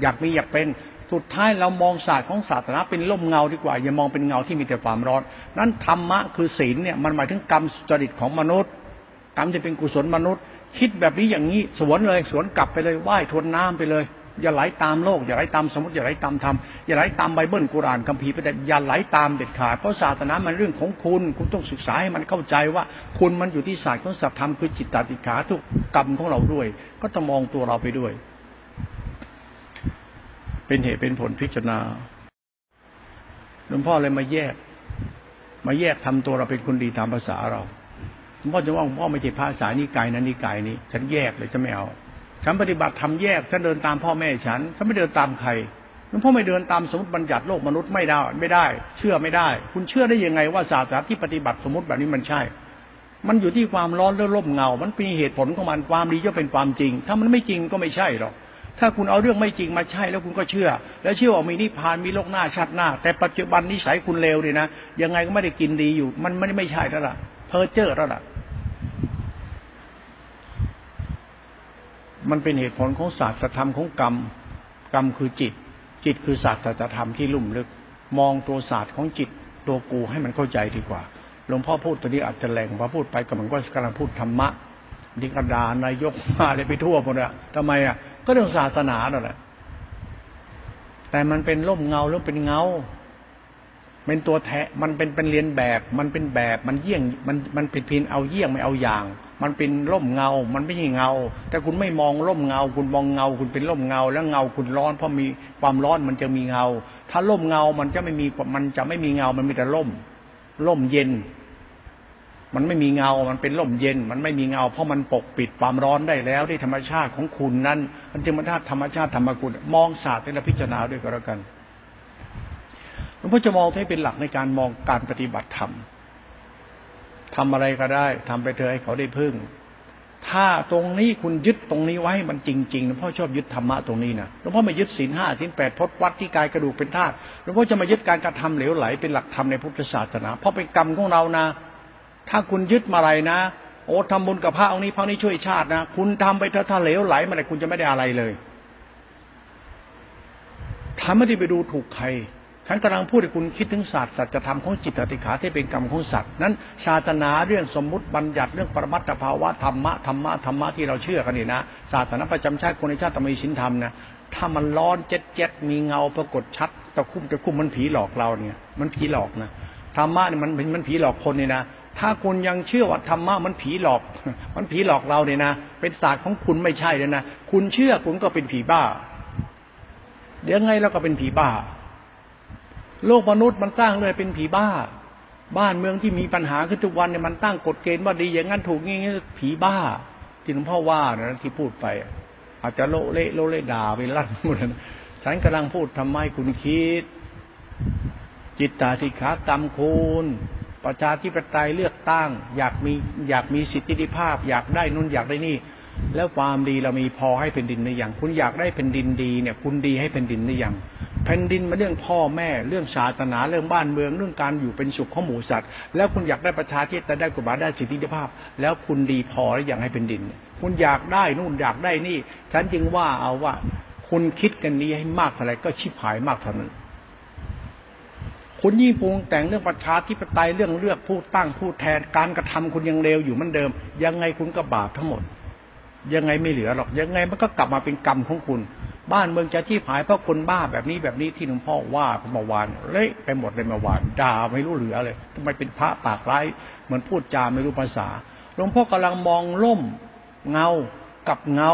อยากมีอยากเป็นสุดท้ายเรามองศาสตร์ของศาสนาเป็นล่มเงาดีกว่า อย่ามองเป็นเงาที่มีแต่ความร้อน นั้นธรรมะคือศีลเนี่ยมันหมายถึงกรรมจริตของมนุษย์ กรรมที่เป็นกุศลมนุษย์ คิดแบบนี้อย่างนี้สวนเลยสวนกลับไปเลยไหว้ทวนน้ำไปเลย อย่าไหลตามโลก อย่าไหลตามสมมติอย่าไหลตามธรรมอย่าไหลตามไบเบิลกุรานคัมภีร์ไปแต่อย่าไหลตามเด็ดขาดเพราะศาสนามันเรื่องของคุณ คุณต้องศึกษาให้มันเข้าใจว่าคุณมันอยู่ที่ศาสตร์ของสัตธรรมคือจิตตติขาทุกกรรมของเราด้วย ก็ต้องมองตัวเราไปด้วย เป็นเหตุเป็นผลพิจารณาหลวงพ่อเลยมาแยก มาแยกทำตัวเราเป็นคนดีตามภาษาเราหลวงพ่อจะว่าหลวงพ่อไม่ใช่ภาษานิกายนั้นนิกายนี้ ฉันแยกเลยจะไม่เอา ฉันปฏิบัติทำแยกฉันเดินตามพ่อแม่ฉันฉันไม่เดินตามใครหลวงพ่อไม่เดินตามสมมติบัญญัติโลกมนุษย์ไม่ได้ไม่ได้ เชื่อไม่ได้ คุณเชื่อได้ยังไงว่าศาสนาที่ปฏิบัติสมมติแบบนี้มันใช่ มันอยู่ที่ความร้อนหรือร่มเงา มันมีเหตุผลของมันความดีจะเป็นความจริง ถ้ามันไม่จริงก็ไม่ใช่หรอกถ้าคุณเอาเรื่องไม่จริงมาใช่แล้วคุณก็เชื่อ แล้วเชื่อว่ามีนิพพานมีโลกหน้าชาติหน้า แต่ปัจจุบันนิสัยคุณเลวเลยนะยังไงก็ไม่ได้กินดีอยู่ มันไม่ไม่ใช่แล้วล่ะเพอเจอร์แล้วล่ะ มันเป็นเหตุผลของศาสตร์ธรรมของกรรม กรรมคือจิต จิตคือศาสตร์ธรรมที่ลุ่มลึก มองตัวศาสตร์ของจิต ตัวกูให้มันเข้าใจดีกว่าหลวงพ่อพูดตัวนี้อาจจะแรงพอพูดไปก็มันก็กำลังพูดธรรมะดิกระดานายกมาเลยไปทั่วหมดอะทำไมอะก็เรื่องศาสนานั่นแหละแต่มันเป็นร่มเงาหรือเป็นเงา เป็นตัวแทะมันเป็นเป็นเรียนแบบ มันเป็นแบบมันเยี่ยงมันมันเป็นเพียงเอาเยี่ยงไม่เอาอย่าง มันเป็นร่มเงา มันไม่ใช่เงา แต่คุณไม่มองร่มเงา คุณมองเงา คุณเป็นร่มเงา แล้วเงาคุณร้อนเพราะมีความร้อนมันจะมีเงา ถ้าร่มเงามันจะไม่มีมันจะไม่มีเงา มันมีแต่ร่ม ร่มเย็น มันไม่มีเงา มันเป็นร่มเย็น มันไม่มีเงา เพราะมันปกปิดความร้อนได้แล้วที่ธรรมชาติของคุณนั้นมันจึงมาธรรมชาติธรรมกุลมองศาสตร์เป็นพิจารณาด้วยก็แล้วกัน ลวงพ่อจะมองให้เป็นหลักในการมองการปฏิบัติธรรมทำอะไรก็ได้ทำไปเถอะให้เขาได้พึ่ง ถ้าตรงนี้คุณยึดตรงนี้ไว้มันจริงๆหลวงพ่อชอบยึดธรรมะตรงนี้นะหลวงพ่อไม่ยึดศีลห้าศีลแปดพจวัดที่กายกระดูกเป็นธาตุหลวงพ่อจะมายึดการกระทำเหลวไหลเป็นหลักธรรมในพุทธศาสนา เพราะเป็นกรรมของเรานะ ถ้าคุณยึดมาอะไรนะ โอ้ทำบุญกับพระองค์นี้พระนี้ช่วยชาตินะคุณทำไปเถอะถ้าเหลวไหลมาเลยคุณจะไม่ได้อะไรเลยทำไม่ได้ไปดูถูกใคร ฉันกำลังพูดให้คุณคิดถึงศาสตร์สัจธรรมของจิตติขาที่เป็นกรรมของสัตว์นั้นศาสนาเรื่องสมมุติบัญญัติเรื่องปรมัตถภาวะธรรมะธรรมะธรรมะที่เราเชื่อกันนี่นะศาสนาประจำชาติคนในชาติต้องมีชินธรรมนะถ้ามันร้อนเจ็ดเจ็ดมีเงาปรากฏชัดตะคุ่มตะคุ่มมันผีหลอกเราเนี่ย มันผีหลอกนะธรรมะเนี่ยมันเป็นมันผีหลอกคนเนี่ยนะถ้าคุณยังเชื่อว่าธรรมะมันผีหลอก มันผีหลอกเราเนี่ยนะเป็นศาสตร์ของคุณไม่ใช่เลยนะคุณเชื่อคุณก็เป็นผีบ้า เดี๋ยวไงเราก็เป็นผีบ้า โลกมนุษย์มันสร้างเลยเป็นผีบ้า บ้านเมืองที่มีปัญหาขึ้นทุกวันเนี่ยมันตั้งกฎเกณฑ์ว่าดีอย่างนั้นถูกงี้ผีบ้า ที่หลวงพ่อว่านะที่พูดไป อาจจะโลเละโลเละด่าไปลั่นหมดฉันกำลังพูดทำไมคุณคิด จิตตาธิขากรรมคุณประชาธิปไตยเลือกตั้ง อยากมีอยากมีสิทธิภาพ อยากได้นุ่นอยากได้นี่ แล้วความดีเรามีพอให้เป็นดินหรือยังคุณอยากได้เป็นดินดีเนี่ย คุณดีให้เป็นดินหรือยังแผ่นดินมาเรื่องพ่อแม่เรื่องศาสนาเรื่องบ้านเมืองเรื่องการอยู่เป็นสุขของหมูสัตว์ แล้วคุณอยากได้ประชาธิปไตยได้กฎหมายได้สิทธิภาพ แล้วคุณดีพอหรือยังให้เป็นดิน คุณอยากได้นู่นอยากได้นี่ ฉันจึงว่าเอาว่า คุณคิดกันนี้ให้มากเท่าไรก็ชิบหายมากเท่านั้นคุณยิ่งปรุงแต่งเรื่องประชาธิปไตยเรื่องเลือกผู้ตั้งผู้แทนการกระทำคุณยังเลวอยู่เหมือนเดิม ยังไงคุณก็บาปทั้งหมด ยังไงไม่เหลือหรอกยังไงมันก็กลับมาเป็นกรรมของคุณ บ้านเมืองจะที่หายเพราะคนบ้าแบบนี้แบบนี้ที่หลวงพ่อว่าเมื่อวานเละไปหมดเลยเมื่อวานด่าไม่รู้เหลือเลยทำไมเป็นพระปากร้ายเหมือนพูดจาไม่รู้ภาษาหลวงพ่อกำลังมองล่มเงากับเงา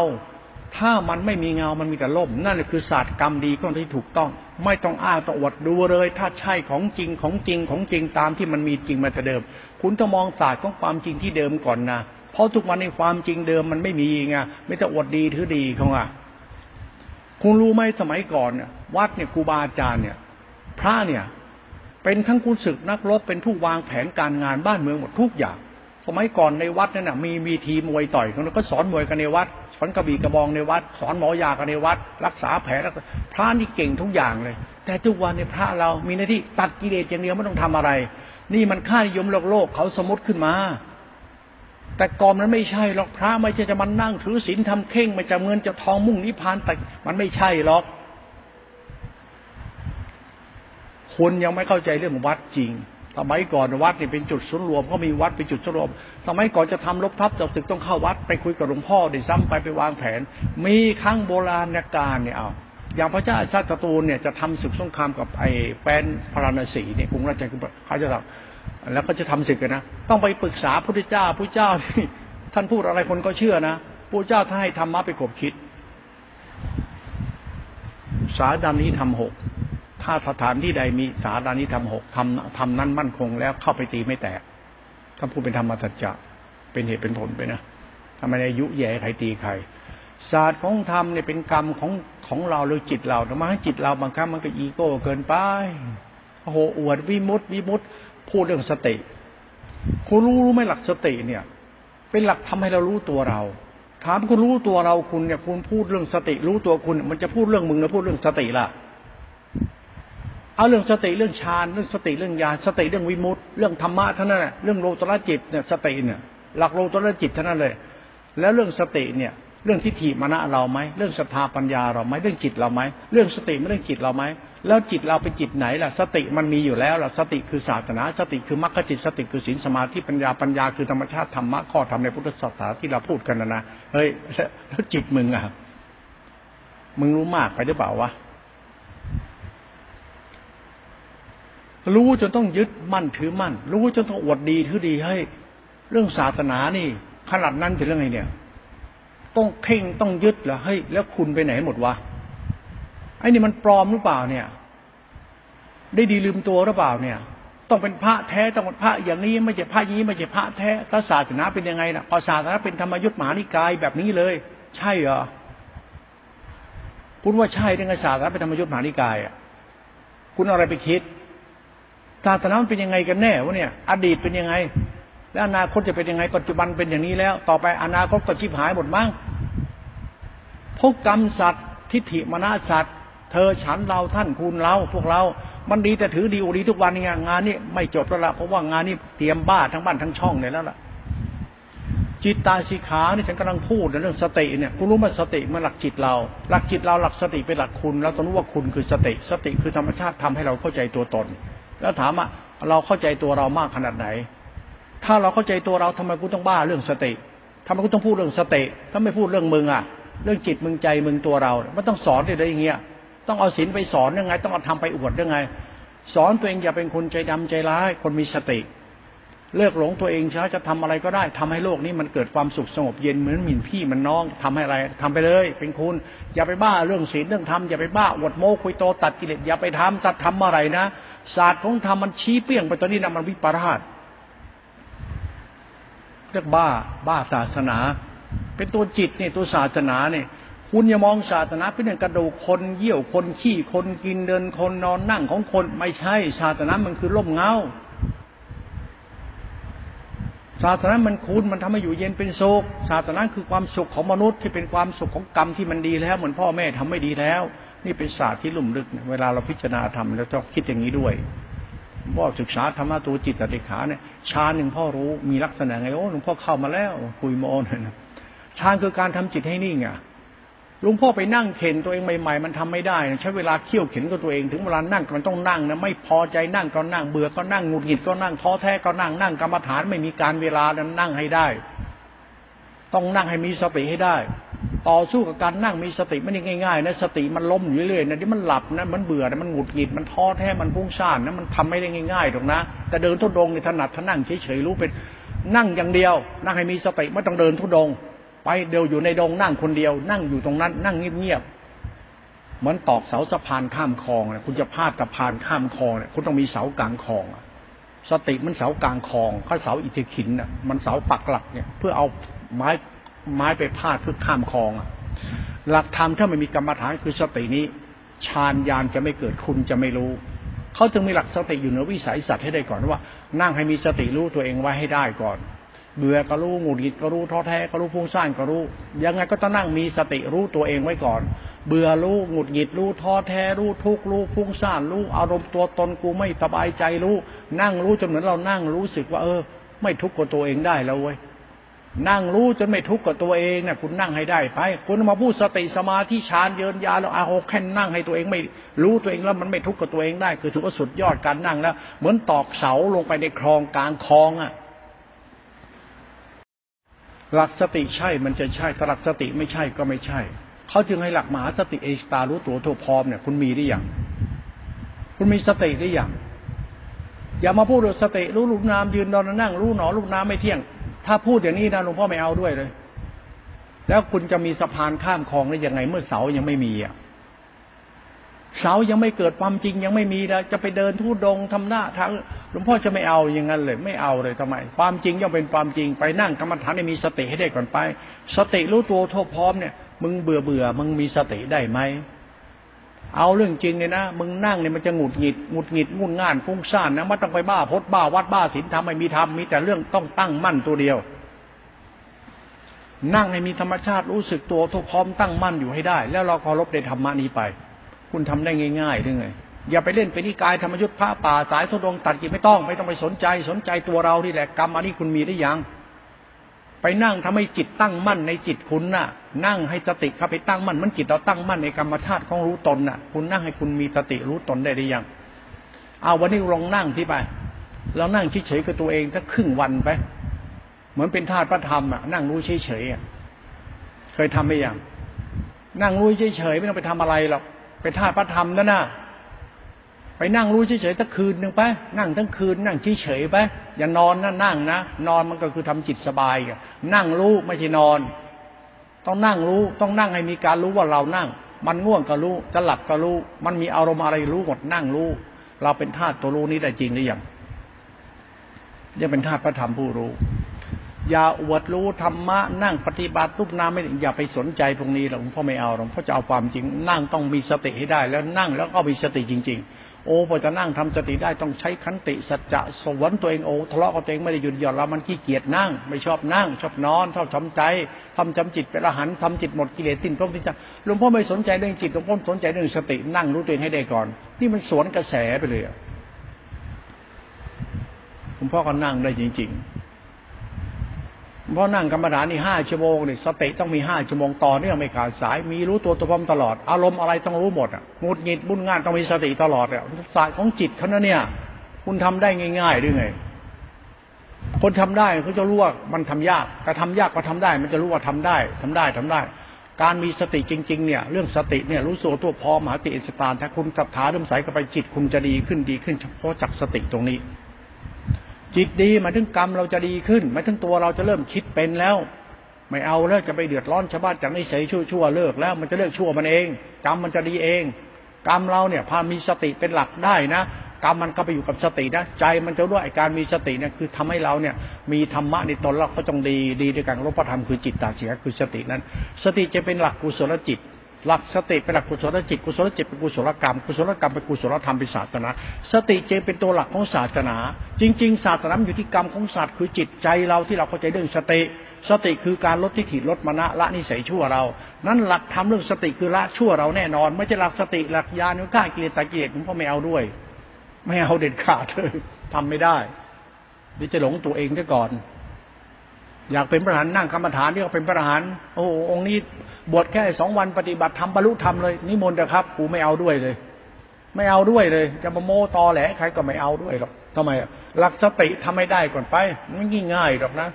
ถ้ามันไม่มีเงามันมีแต่ล่ม นั่นแหละคือศาสตร์กรรมดีของที่ถูกต้อง ไม่ต้องอ้างต้อวดดูเลย ถ้าใช่ของจริงของจริงของจริงตามที่มันมีจริงมาแต่เดิม คุณต้องมองศาสตร์ของความจริงที่เดิมก่อนนะ ราะทุกวันในความจริงเดิมมันไม่มีไงไม่ต้องอดดีถือดีเขาอะคุณรู้ไหมสมัยก่อนเนี่ยวัดเนี่ยครูบาอาจารย์เนี่ย พระเนี่ย เป็นทั้งคุณศึกนักรบเป็นผู้วางแผนการงานบ้านเมืองหมดทุกอย่าง สมัยก่อนในวัดนั่นน่ะมีมีทีมวยต่อยกันก็สอนมวยกันในวัดสอนกระบี่กระบองในวัด สอนหมอยากันในวัด รักษาแผลพระนี่เก่งทุกอย่างเลย แต่ทุกวันในพระเรามีหน้าที่ตัดกิเลสอย่างเดียวไม่ต้องทำอะไร นี่มันค่านิยมโลกโลกเขาสมมติขึ้นมา แต่กอมนั้นไม่ใช่หรอกพระไม่ใช่จะมานั่งถือศีลทำเข่งไม่จะเงินจะทองมุ่งนิพพานแต่มันไม่ใช่หรอกคุณยังไม่เข้าใจเรื่องวัดจริง สมัยก่อนวัดนี่เป็นจุดศูนย์รวมก็มีวัดเป็นจุดศูนย์รวม สมัยก่อนจะทำลบทับจับศึกต้องเข้าวัดไปคุยกับหลวงพ่อได้ซ้ำไปไปวางแผน มีครั้งโบราณการเนี่ยเอาอย่างพระเจ้าชาติตูนเนี่ยจะทำศึกสงครามกับไอ้แฟนพระราณสีเนี่ยกรุงราชกุมเขาจะทำ แล้วก็จะทำศึกนะต้องไปปรึกษาพระพุทธเจ้าพระเจ้าท่านพูดอะไรคนก็เชื่อนะพระเจ้าท่านให้ธรรมะไปกบคิด สาดานี้ทำหกถ้าสถานที่ใดมีสาดานี้ทำหกทำทำนั้นมั่นคงแล้วเข้าไปตีไม่แตกท่านพูดเป็นธรรมสัจจะเป็นเหตุเป็นผลไปนะทำไมได้ยุแย่ใครตีใครศาสตร์ของธรรมเนี่ยเป็นกรรมของของเราหรือจิตเราแต่มจิตเราบางครั้งมันก็อีโก้เกินไปโอ้โหอวดวิมุตติวิมุตติ พูดเรื่องสติคุณรู้รู้ไหมหลักสติเนี่ย เป็นหลักทำให้เรารู้ตัวเรา ถามคุณรู้ตัวเราคุณเนี่ย คุณพูดเรื่องสติ รู้ตัวคุณ มันจะพูดเรื่องมึงแล้วพูดเรื่องสติล่ะเอาเรื่องสติเรื่องฌานเรื่องสติเรื่องญาณสติเรื่องวิมุตต์เรื่องธรรมะท่านั้นแหละเรื่องโลตระจิตเนี่ยสติเนี่ย หลักโลตระจิตท่านั้นเลย แล้วเรื่องสติเนี่ย เรื่องทิฏฐิมณะเราไหมเรื่องศรัทธาปัญญาเราไหมเรื่องจิตเราไหมเรื่องสติไม่เรื่องจิตเราไหม แล้วจิตเราเป็นจิตไหนล่ะ สติมันมีอยู่แล้วล่ะ สติคือศาสนา สติคือมรรคจิต สติคือศีลสมาธิปัญญาปัญญาคือธรรมชาติธรรมะข้อธรรมในพุทธศาสนาที่เราพูดกันนะนะเฮ้ยแล้วจิตมึงอะมึงรู้มากไปหรือเปล่าวะรู้จนต้องยึดมั่นถือมั่น รู้จนต้องอวดดีถือดีให้ เรื่องศาสนานี่ ขนาดนั้นเป็นเรื่องไงเนี่ย ต้องเพ่งต้องยึดเหรอเฮ้ยแล้วคุณไปไหนหมดวะ ไอ้นี่มันปลอมหรือเปล่าเนี่ย ได้ดีลืมตัวหรือเปล่าเนี่ย ต้องเป็นพระแท้ต้องเป็นพระอย่างนี้ไม่ใช่พระยี้ไม่ใช่พระแท้ถ้าศาสนาเป็นยังไงนะพอศาสนาเป็นธรรมยุทธมหานิกายแบบนี้เลย ใช่เหรอคุณว่าใช่ได้ไงศาสนาเป็นธรรมยุทธมหานิกายอะคุณอะไรไปคิดศาสนาเป็นยังไงกันแน่วะเนี่ย อดีตเป็นยังไง แล้วอนาคตจะเป็นยังไง ปัจจุบันเป็นอย่างนี้แล้ว ต่อไปอนาคตก็ชิบหายหมดมั้งพวกกรรมสัตว์ทิฏฐิมนาสัตว์ เธอฉันเราท่านคุณเราพวกเรา มันดีแต่ถือดีอุดีทุกวันนี่งานนี้ไม่จบแล้วล่ะเพราะว่างานนี้เตรียมบ้าทั้งบ้านทั้งช่องเลยแล้วล่ะ จิตตาสิขานี่ฉันกำลังพูดในเรื่องสติเนี่ยคุณรู้ไหมสติมันหลักจิตเรา หลักจิตเราหลักสติเป็นหลักคุณแล้วต้องรู้ว่าคุณคือสติ สติคือธรรมชาติทำให้เราเข้าใจตัวตน แล้วถามว่าเราเข้าใจตัวเรามากขนาดไหน ถ้าเราเข้าใจตัวเราทำไมกูต้องบ้าเรื่องสติทำไมกูต้องพูดเรื่องสติถ้าไม่พูดเรื่องมึงอะ เรื่องจิตมึงใจมึงตัวเรา มันต้องสอนได้อย่างเงี้ย ต้องเอาศีลไปสอนยังไง ต้องเอาทำไปอวดยังไง สอนตัวเองอย่าเป็นคนใจดำใจร้าย คนมีสติ เลิกหลงตัวเองช้าจะทำอะไรก็ได้ทำให้โลกนี้มันเกิดความสุขสงบเย็นเหมือนหมิ่นพี่มันน้องทำให้อะไรทำไปเลย เป็นคุณ อย่าไปบ้าเรื่องศีลเรื่องธรรมอย่าไปบ้าอวดโม้คุยโตตัดกิเลสอย่าไปทำตัดทำอะไรนะศาสตร์ของธรรมมันชี้เปี้ยงไปตอนนี้นะมันวิปราชเรียกบ้าบ้าศาสนา เป็นตัวจิตเนี่ยตัวศาสนาเนี่ย คุณอย่ามองศาสนาเป็นอย่างกระดูกคนเยี่ยวคนขี้คนกินเดินคนนอนนั่งของคนไม่ใช่ ศาสนามันคือร่มเงาศาสนามันคุณมันทำให้อยู่เย็นเป็นสุขศาสนาคือความสุขของมนุษย์ที่เป็นความสุขของกรรมที่มันดีแล้ว เหมือนพ่อแม่ทำไม่ดีแล้ว นี่เป็นศาสตร์ที่ลุ่มลึก เวลาเราพิจารณาธรรมแล้วต้องคิดอย่างนี้ด้วยว่าศึกษาธรรมะตัวจิตติขาเนี่ยฌานหนึ่งพ่อรู้มีลักษณะไงโอ้หลวงพ่อเข้ามาแล้ว คุยโมนฌานคือการทำจิตให้นิ่งอะ ลุงพ่อไปนั่งเข็นตัวเองใหม่ๆ มันทำไม่ได้ใช้เวลาเคี่ยวเข็นกับตัวเองถึงเวลานั่งมันต้องนั่งนะไม่พอใจนั่งก็นั่งเบื่อก็นั่งหงุดหงิดก็นั่งท้อแท้ก็นั่งนั่งกรรมฐานไม่มีการเวลานั้นนั่งให้ได้ ต้องนั่งให้มีสติให้ได้ ต่อสู้กับการนั่งมีสติไม่ได้ง่ายๆนะสติมันล้มอยู่เรื่อยๆนะที่มันหลับนะมันเบื่อนะมันหงุดหงิดมันท้อแท้มันพุ่งซ่านนะมันทำไม่ได้ง่ายๆหรอกนะแต่เดินทุดงในถนัดถ้านั่งเฉยๆรู้เป็นนั่งอย่างเดียว นั่งให้มีสติไม่ต้องเดินทุดง ไปเดียวอยู่ในดงนั่งคนเดียว นั่งอยู่ตรงนั้น นั่งเงียบๆเหมือนตอกเสาสะพานข้ามคลองเนี่ยคุณจะพาดสะพานข้ามคลองเนี่ยคุณต้องมีเสากลางคลองสติมันเสากลางคลองข้าเสาอิทธิขินน่ะ มันเสาปักหลักเนี่ย เพื่อเอาไม้ไม้ไปพาดเพื่อข้ามคลองหลักธรรมถ้าไม่มีกรรมฐานคือสตินี้ฌานยานจะไม่เกิดคุณจะไม่รู้เขาจึงมีหลักสติอยู่เหนือวิสัยสัตว์ให้ได้ก่อนว่า นั่งให้มีสติรู้ตัวเองไว้ให้ได้ก่อน เบื่อก็รู้หงุดหงิดก็รู้ท้อแท้ก็รู้ฟุ้งซ่านก็รู้ ยังไงก็ต้องนั่งมีสติรู้ตัวเองไว้ก่อน เบื่อรู้หงุดหงิดรู้ท้อแท้รู้ทุกข์รู้ฟุ้งซ่านรู้อารมณ์ตัวตนกูไม่สบายใจรู้ นั่งรู้จนเหมือนเรานั่งรู้สึกว่าเออ ไม่ทุกข์กับตัวเองได้แล้วเว้ยนั่งรู้จนไม่ทุกข์กับตัวเองเนี่ยคุณนั่งให้ได้ไปคุณมาพูดสติสมาธิฌานเยินยาแล้วอาโหแค่นั่งให้ตัวเองไม่รู้ตัวเองแล้วมันไม่ทุกข์กับตัวเองได้ คือถือว่าสุดยอดการนั่งแล้ว เหมือนตอกเสาลงไปในคลองกลางคลองอะ หลักสติใช่มันจะใช่ถ้าหลักสติไม่ใช่ก็ไม่ใช่ เขาจึงให้หลักมหาสติเอสตารู้ตัวทั่วพร้อมเนี่ยคุณมีได้อย่าง คุณมีสติได้อย่าง อย่ามาพูดเรื่องสติรู้ลูกน้ำยืนนอนนั่ง รู้หนอลูกน้ำไม่เที่ยง ถ้าพูดอย่างนี้นะหลวงพ่อไม่เอาด้วยเลย แล้วคุณจะมีสะพานข้ามคลองได้ยังไงเมื่อเสายังไม่มีอะ เสายังไม่เกิดความจริงยังไม่มีแล้วจะไปเดินทุดงทำหน้าทางหลวงพ่อจะไม่เอาอย่างนั้นเลย ไม่เอาเลยทำไม ความจริงย่อมเป็นความจริงไปนั่งกรรมฐานให้มีสติให้ได้ก่อนไป สติรู้ตัวทั่วพร้อมเนี่ย มึงเบื่อเบื่อมึงมีสติได้ไหมเอาเรื่องจริงเนี่ยนะมึงนั่งเนี่ยมันจะหงุดหงิดหงุดหงิดงุนง่านฟุ้งซ่านนะไม่ต้องไปบ้าพดบ้าวัดบ้าศีลทำไม่มีทำมีแต่เรื่องต้องตั้งมั่นตัวเดียว นั่งให้มีธรรมชาติรู้สึกตัวทุกพร้อมตั้งมั่นอยู่ให้ได้ แล้วเราเคารพในธรรมะนี้ไป คุณทำได้ง่ายๆด้วยไงอย่าไปเล่นไปนิกายธรรมยุทธ์พระป่าสายทุดงตัดกิจไม่ต้องไม่ต้องไปสนใจ สนใจตัวเราที่แหละกรรมอันนี้คุณมีได้ยัง ไปนั่งทำให้จิตตั้งมั่นในจิตคุณน่ะ นั่งให้สติเข้าไปตั้งมั่นมันจิตเราตั้งมั่นในกรรมชาติของรู้ตนน่ะ คุณนั่งให้คุณมีสติรู้ตนได้หรือยัง เอาวันนี้ลองนั่งที่ไปเรานั่งเฉยๆกับตัวเองสักครึ่งวันไป เหมือนเป็นธาตุพระธรรมอะนั่งรู้เฉยๆเคยทำไหมยังนั่งรู้เฉยๆไม่ต้องไปทำอะไรหรอก ไปท่าพระธรรมนั่นน่ะไปนั่งรู้เฉยๆตั้งคืนหนึ่งไปนั่งทั้งคืน นั่งเฉยๆไปอย่านอนนะนั่งนะนอนมันก็คือทำจิตสบายนั่งรู้ไม่ใช่นอน ต้องนั่งรู้ต้องนั่งให้มีการรู้ว่าเรานั่ง มันง่วงก็รู้จะหลับก็รู้ มันมีอารมณ์อะไรรู้หมดนั่งรู้ เราเป็นธาตุตัวรู้นี้ได้จริงหรือยังยังเป็นธาตุพระธรรมผู้รู้ อย่าอวดรู้ธรรมะนั่งปฏิบัติรูปนามไม่อย่าไปสนใจตรงนี้หรอกพ่อไม่เอาหรอกพ่อจะเอาความจริง นั่งต้องมีสติให้ได้ แล้วนั่งแล้วก็มีสติจริง ๆ โอ้พอจะนั่งทำสติได้ต้องใช้ขันติสัจจะสวนตัวเองโอ้ทะเลาะกับตัวเองไม่ได้หยุดหย่อนเรามันขี้เกียจนั่ง ไม่ชอบนั่ง ชอบนอนชอบทำใจทำจำจิตเป็นละหันทำจิตหมดกิเลสสิ้นพงสิ้นจังหลวงพ่อไม่สนใจเรื่องจิตหลวงพ่อสนใจเรื่องสตินั่งรู้ตัวเองให้ได้ก่อนนี่มันสวนกระแสไปเลยหลวงพ่อก็นั่งได้จริง ๆ เพราะนั่งกรรมฐานนี่ห้าชั่วโมงนี่สติต้องมีห้าชั่วโมงต่อเนื่องไม่ขาดสาย มีรู้ตัวตัวพร้อมตลอด อารมณ์อะไรต้องรู้หมดอะงุดหงิดบุญงานต้องมีสติตลอดอะศาสตร์ของจิตเขานะเนี่ย คุณทำได้ง่ายๆด้วยไง คนทำได้เขาจะรู้ว่ามันทำยากแต่ทำยากก็ทำได้ มันจะรู้ว่าทำได้ทำได้ทำได้ การมีสติจริง ๆ เนี่ย เรื่องสติเนี่ยรู้ส่ตัวพอมหาติอิสตานถ้าคุณศรัทธาเริ่มใสกับไปจิตคุณจะดีขึ้นดีขึ้นเฉพาะจากสติตรงนี้ จิตดีมาถึงกรรมเราจะดีขึ้นมาถึงตัวเราจะเริ่มคิดเป็นแล้ว ไม่เอาแล้วจะไปเดือดร้อนชาวบ้านจากนิสัยชั่วชั่วเลิกแล้ว มันจะเลิกชั่วมันเอง กรรมมันจะดีเอง กรรมเราเนี่ยพามีสติเป็นหลักได้นะกรรมมันก็ไปอยู่กับสตินะใจมันจะรู้ไอการมีสติเนี่ยคือทำให้เราเนี่ย มีธรรมะในตนเราก็ต้องดีดีด้วยกันรูปธรรมคือจิตตาเสียคือสตินั้น สติจะเป็นหลักกุศลจิต หลักสติเป็นหลักกุศลจิตกุศลจิตเป็นกุศลกรรมกุศลกรรมเป็นกุศลธรรมเป็นศาสนา สติจึงเป็นตัวหลักของศาสนา จริง ๆ ศาสนาอยู่ที่กรรมของศาสตร์คือจิตใจเราที่เราเข้าใจเรื่องสติสติคือการลดทิฏฐิลดมณะละนิสัยชั่วเรา นั้นหลักทำเรื่องสติคือละชั่วเราแน่นอน ไม่ใช่หลักสติหลักญาณุก้ากิเลสตะเกียรผมก็ไม่เอาด้วย ไม่เอาเด็ดขาดเลยทำไม่ได้ดิจะหลงตัวเองได้ก่อน อยากเป็นพระหานนั่งกรรมฐานที่เขาเป็นพระหานโอ้องค์นี้บวชแค่สองวันปฏิบัติทำบรรลุธรรมเลยนิมนต์เถอะครับกูไม่เอาด้วยเลย ไม่เอาด้วยเลย จะมาโมตอแหลใครก็ไม่เอาด้วยหรอกทำไมหลักสติทำไม่ได้ก่อนไปง่ายง่ายหรอกนะ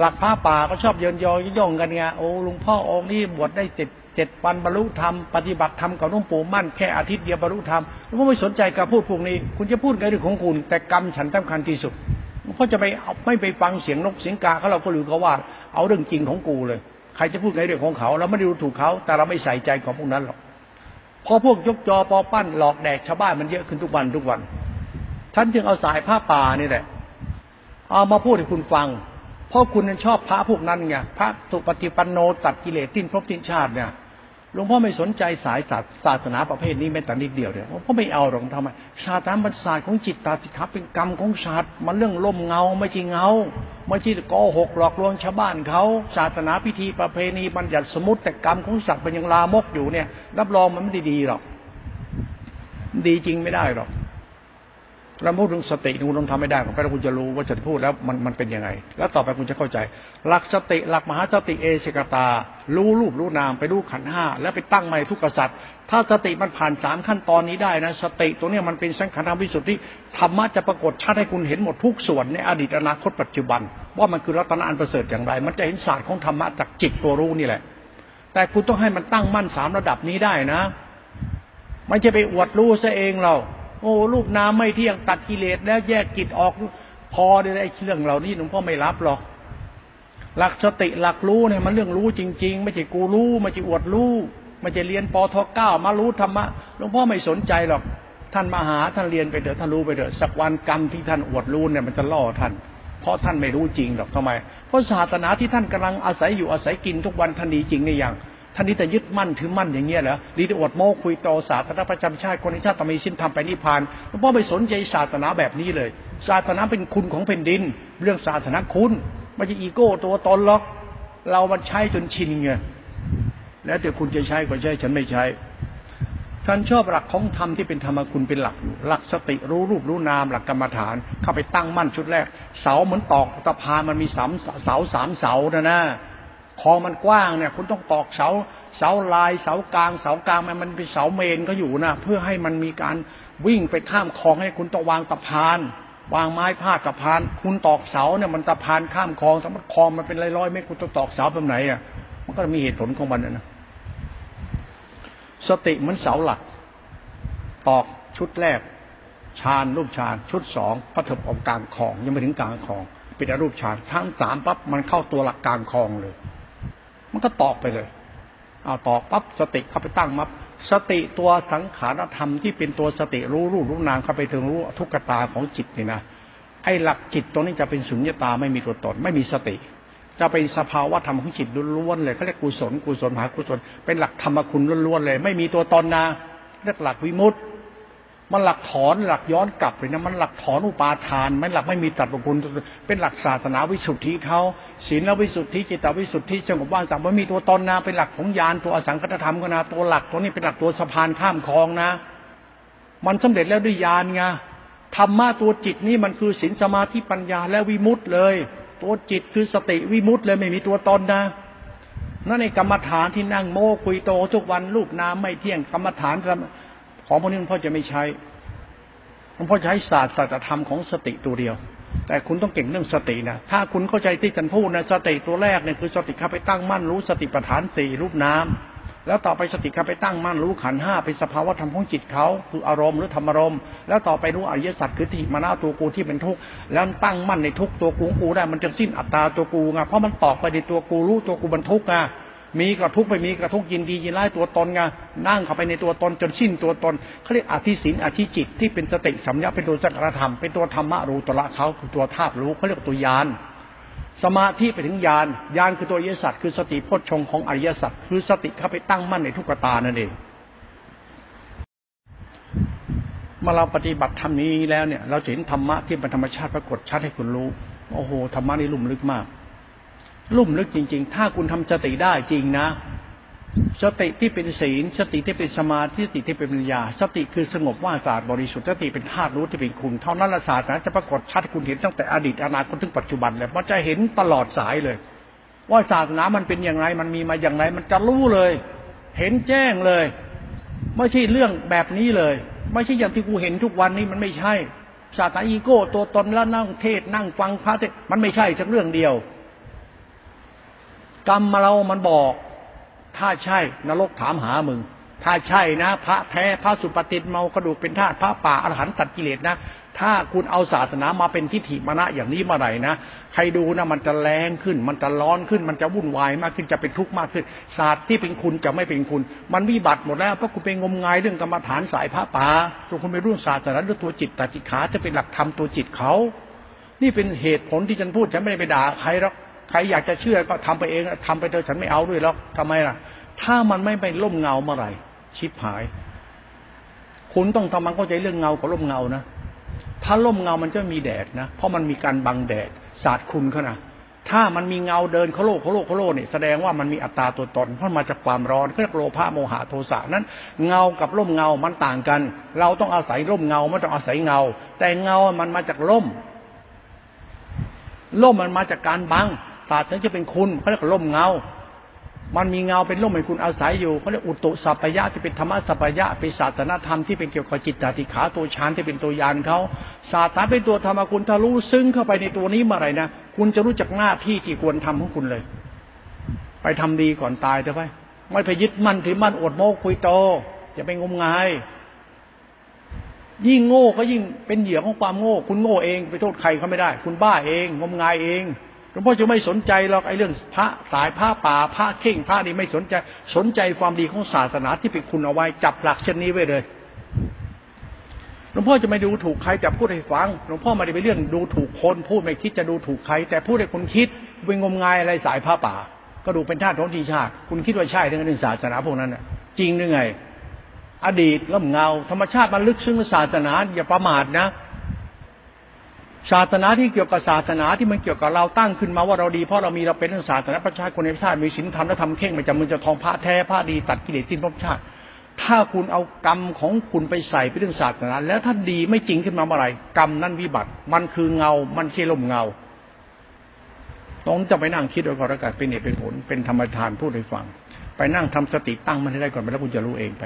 หลักพระป่าก็ชอบเยินยอย่องกันไงโอ้ลุงพ่อองค์นี้บวชได้เจ็ดเจ็ดวันบรรลุธรรมปฏิบัติธรรมกับหลวงปู่มั่นแค่อาทิตย์เดียวบรรลุธรรมแล้วก็ไม่สนใจการพูดพวกนี้ คุณจะพูดไงเรื่องของคุณ แต่กรรมฉันสำคัญที่สุด เขาจะไปเอาไม่ไปฟังเสียงนกเสียงกาเขาเราก็รู้เขาว่า เอาเรื่องจริงของกูเลย ใครจะพูดในเรื่องของเขา เราไม่ได้รู้ถูกเขาแต่เราไม่ใส่ใจของพวกนั้นหรอกพอพวกยกจอปอปั้นหลอกแดกชาวบ้านมันเยอะขึ้นทุกวันทุกวัน ท่านจึงเอาสายผ้าป่านี่แหละเอามาพูดให้คุณฟัง เพราะคุณชอบพระพวกนั้นไงพระสุปฏิปันโนตัดกิเลสทิ้นพบทิ้นชาติเนี่ย หลวงพ่อไม่สนใจสายศาสนาประเภทนี้แม้แต่นิดเดียวเลยเพราะไม่เอาหรอกทำไมศาสนาบันศาสตร์ของจิตตาสิครับเป็นกรรมของศาสตร์มันเรื่องล่มเงาไม่ใช่เงาไม่ใช่โกหกหลอกลวงชาวบ้านเขาศาสนาพิธีประเพณีบัญญัติสมมติแต่กรรมของสัตว์เป็นยังลามกอยู่เนี่ย รับรองมันไม่ดีหรอก ดีจริงไม่ได้หรอก เราพูดถึงสติคุณต้องทำไม่ได้ผมไปแล้วคุณจะรู้ว่าจะพูดแล้วมันมันเป็นยังไง แล้วต่อไปคุณจะเข้าใจ หลักสติหลักมหาสติเอเสกตา รู้รูปรู้นามไปรู้ขันห้าแล้วไปตั้งใหม่ทุกกษัตริย์ ถ้าสติมันผ่านสามขั้นตอนนี้ได้นะ สติตัวนี้มันเป็นสังขารวิสุทธิธรรมะจะปรากฏชัดให้คุณเห็นหมดทุกส่วนในอดีตอนาคตปัจจุบัน ว่ามันคือรัตนอันประเสริฐอย่างไร มันจะเห็นศาสตร์ของธรรมะจากจิตตัวรู้นี่แหละ แต่คุณต้องให้มันตั้งมั่นสามระดับนี้ได้นะไม่ใช่ไปอวดรู้ซะเองเรา โอ้รูปนามไม่เที่ยงตัดกิเลสแล้วแยกกิจออก พอได้ไอ้เรื่องเหล่านี้หลวงพ่อไม่รับหรอก หลักสติหลักรู้เนี่ยมันเรื่องรู้จริง ๆ ไม่ใช่กูรู้ไม่ใช่อวดรู้ไม่ใช่เรียนปทเก้ามารู้ธรรมะหลวงพ่อไม่สนใจหรอก ท่านมาหาท่านเรียนไปเถอะท่านรู้ไปเถอะสักวันกรรมที่ท่านอวดรู้เนี่ยมันจะล่อท่านเพราะท่านไม่รู้จริงหรอกทำไม เพราะศาสนาที่ท่านกำลังอาศัยอยู่อาศัยกินทุกวันท่านดีจริงในอย่าง ท่านนี้แต่ยึดมั่นถือมั่นอย่างเงี้ยเหรอดีแต่อดโม้คุยโตศาสนาประจำชาติคนในชาติตมีสิ้นทำไปนิพพานหลวงพ่อไม่สนใจศาสนาแบบนี้เลย ศาสนาเป็นคุณของแผ่นดิน เรื่องศาสนาคุณไม่ใช่อีโก้ตัวตนหรอก เรามันใช้จนชินไงแล้วแต่คุณจะใช้ก็ใช้ฉันไม่ใช้ท่านชอบหลักของธรรมที่เป็นธรรมคุณเป็นหลักอยู่หลักสติรู้รูปรู้นามหลักกรรมฐาน เข้าไปตั้งมั่นชุดแรก เสาเหมือนตอกตะพานมันมีสามเสาสามเสานะนะ คลองมันกว้างเนี่ย คุณต้องตอกเสา เสาลายเสากลาง เสากลางมันมันเป็นเสาเมนก็อยู่นะเพื่อให้มันมีการวิ่งไปข้ามคลองให้คุณต้องวางตะพาน วางไม้พาดตะพาน คุณตอกเสาเนี่ยมันตะพานข้ามคลองสมมติคลองมันเป็นร้อยๆเมตรคุณต้องตอกเสาแบบไหนอะมันก็มีเหตุผลของมันนะสติเหมือนเสาหลัก ตอกชุดแรกชานรูปชานชุดสองก็ถบออกกลางคลองยังไม่ถึงกลางคลองเป็นรูปชานทั้งสามปั๊บมันเข้าตัวหลักกลางคลองเลย มันก็ตอกไปเลยเอาต่อปั๊บสติเข้าไปตั้งมับสติตัวสังขารธรรมที่เป็นตัวสติรู้รู้รู้นามเข้าไปถึงรู้ทุกขตาของจิตนี่นะไอ้หลักจิตตรงนี้จะเป็นสุญญตาไม่มีตัวตน ไม่มีสติ จะเป็นสภาวะธรรมของจิตล้วนๆเลยเขาเรียกกุศลกุศลมหากุศลเป็นหลักธรรมคุณล้วนๆเลย ไม่มีตัวตนนะเรียกหลักวิมุตติ มันหลักถอนหลักย้อนกลับเลยนะมันหลักถอนอุปาทานมันหลักไม่มีตัดบุคุณเป็นหลักศาสนาวิสุทธิเขาศีลวิสุทธิจิตวิสุทธิสงบว่างสักมันมีตัวตนนะเป็นหลักของญาณตัวอสังคตธรรมก็นะตัวหลักตัวนี้เป็นหลักตัวสะพานข้ามคลองนะ มันสำเร็จแล้วด้วยญาณไงธรรมะตัวจิตนี้มันคือศีลสมาธิปัญญาและวิมุตต์เลย ตัวจิตคือสติวิมุตต์เลยไม่มีตัวตนนะนั่นในกรรมฐานที่นั่งโม้คุยโตทุกวันรูปน้ำไม่เที่ยงกรรมฐาน ของพวกนี้หลวงพ่อจะไม่ใช้หลวงพ่อใช้ศาสตร์ศาสัจธรรมของสติตัวเดียว แต่คุณต้องเก่งเรื่องสตินะถ้าคุณเข้าใจที่ฉันพูดนะสติตัวแรกเนี่ยคือสติเข้าไปตั้งมั่นรู้สติปัฏฐานสี่รูปน้ำแล้วต่อไปสติเข้าไปตั้งมั่นรู้ขันห้าเป็นสภาวะธรรมของจิตเขาคืออารมณ์หรือธรรมอารมณ์ แล้วต่อไปรู้อริยสัจคือที่มานาตัวกูที่เป็นทุกข์แล้วตั้งมั่นในทุกตัวกูกูได้มันจะสิ้นอัตตาตัวกูไงเพราะมันตอกไปในตัวกูรู้ตัวกูบรรทุกไง มีกระทุกไม่มีกระทุกยินดียินร้ายตัวตนไงนั่งเข้าไปในตัวตนจนสิ้นตัวตนเขาเรียกอธิสินอธิจิตที่เป็นสติสัมยาเป็นตัวจักรธรรมเป็นตัวธรรมะรู้ตัวละเขาคือตัวธาตุรู้เขาเรียกตัวยานสมาธิไปถึงญาณญาณคือตัวอริยสัจคือสติพจชงของอริยสัจคือสติเข้าไปตั้งมั่นในทุกตานั่นเองเมื่อเราปฏิบัติธรรมนี้แล้วเนี่ย เราเห็นธรรมะที่เป็นธรรมชาติปรากฏชัดให้คุณรู้ โอ้โหธรรมะนี่ลุ่มลึกมาก ลุ่มลึกจริง ๆ ถ้าคุณทำสติได้จริงนะ สติที่เป็นศีล สติที่เป็นสมาธิสติที่เป็นปัญญา สติคือสงบว่าศาสตร์บริสุทธิ์สติเป็นธาตุรู้ที่เป็นคุณเท่านั้นละศาสตร์นะจะปรากฏชัดคุณเห็นตั้งแต่อดีตอนาคตถึงปัจจุบันเลยมันจะเห็นตลอดสายเลย ว่าศาสนามันเป็นอย่างไรมันมีมาอย่างไร มันจะรู้เลย เห็นแจ้งเลย ไม่ใช่เรื่องแบบนี้เลย ไม่ใช่อย่างที่กูเห็นทุกวันนี้มันไม่ใช่ศาสนาอีโก้ตัวตนแล้วนั่งเทศนั่งฟังพระเทศมันไม่ใช่สักเรื่องเดียว กรรมเรามันบอก ถ้าใช่ นรกถามหามึง ถ้าใช่นะ พระแท้พระสุปฏิเมากระดูกเป็นธาตุพระป่าอรหันตัดกิเลสนะ ถ้าคุณเอาศาสนามาเป็นทิฏฐิมรณะอย่างนี้มาไหนนะใครดูนะมันจะแรงขึ้น มันจะร้อนขึ้น มันจะวุ่นวายมากขึ้นจะเป็นทุกข์มากขึ้น ศาสตร์ที่เป็นคุณจะไม่เป็นคุณ มันวิบัติหมดแล้วเพราะคุณเป็นงมงายเรื่องกรรมฐานสายพระป่าตัวคุณไปรุ่นศาสนาเรื่องตัวจิตตจิขาจะเป็นหลักธรรมตัวจิตเขา นี่เป็นเหตุผลที่ฉันพูดฉันไม่ได้ไปด่าใครหรอก ใครอยากจะเชื่อก็ทำไปเองทำไปเถอะฉันไม่เอาด้วยหรอกทำไมล่ะ ถ้ามันไม่ไปล่มเงาเมื่อไหร่ ชิบหาย คุณต้องทำมันเข้าใจเรื่องเงากับล่มเงานะถ้าล่มเงามันจะมีแดดนะ เพราะมันมีการบังแดดศาสตร์คุณเขานะถ้ามันมีเงาเดินเขาโลกเขาโลกเขาโลกเนี่ยแสดงว่ามันมีอัตราตัวตนเพราะมาจากความร้อนเรียกโลภะโมหะโทสะนั้น เงากับล่มเงามันต่างกัน เราต้องอาศัยร่มเงาไม่ต้องอาศัยเงา แต่เงามันมาจากล่มล่มมันมาจากการบัง ศาสตร์นั้นจะเป็นคุณเขาเรียกล่มเงา มันมีเงาเป็นร่มให้คุณอาศัยอยู่เขาเรียกอุตุสัพยะที่เป็นธรรมะสัพยะเป็นศาสนธรรมที่เป็นเกี่ยวกับจิตตติขาตัวฌานที่เป็นตัวยานเขาศาสนาเป็นตัวธรรมคุณถ้ารู้ซึ้งเข้าไปในตัวนี้เมื่อไรนะคุณจะรู้จักหน้าที่ที่ควรทำของคุณเลย ไปทำดีก่อนตายเถอะไปไม่ไปยึดมั่นถือมั่นอดโมกคุยโตอย่าไปงมงายยิ่งโง่ก็ยิ่งเป็นเหยื่อของความโง่ คุณโง่เอง ไปโทษใครเขาไม่ได้ คุณบ้าเอง งมงายเอง ลวงพ่อจะไม่สนใจหรอกไอ้เรื่องพระสายพระป่าพระเข่งพระนี่ไม่สนใจ สนใจความดีของศาสนาที่เป็นคุณเอาไว้จับหลักเช่นนี้ไว้เลยหลวงพ่อจะไม่ดูถูกใครแต่พูดให้ฟังหลวงพ่อไม่ได้ไปเรื่องดูถูกคนพูดไม่คิดจะดูถูกใคร แต่พูดให้คุณคิดเป็นงมงายอะไรสายพระป่า ก็ดูเป็นชาติท้องที่ชาติ คุณคิดว่าใช่เรื่องศาสนาพวกนั้นน่ะ จริงหรือไง อดีตล่มเงา ธรรมชาติมันลึกซึ้งศาสนาอย่าประมาทนะ ศาสนาที่เกี่ยวกับศาสนาที่มันเกี่ยวกับเราตั้งขึ้นมาว่าเราดีเพราะเรามีเราเป็นศาสนาประชาชนในชาติมีศีลธรรมและทำเข่งไม่จำมือจะทองพระแท้พระดีตัดกิเลสสิ้นภพชาติ ถ้าคุณเอากรรมของคุณไปใส่ไปเรื่องศาสนา แล้วถ้าดีไม่จริงขึ้นมาเมื่อไหร่กรรมนั้นวิบัติ มันคือเงา มันใช่ลมเงาต้องจะไปนั่งคิดโดยกรกาเป็นเหตุเป็นผลเป็นธรรมทานพูดให้ฟัง ไปนั่งทำสติตั้งมันให้ได้ก่อนไปแล้วคุณจะรู้เองไป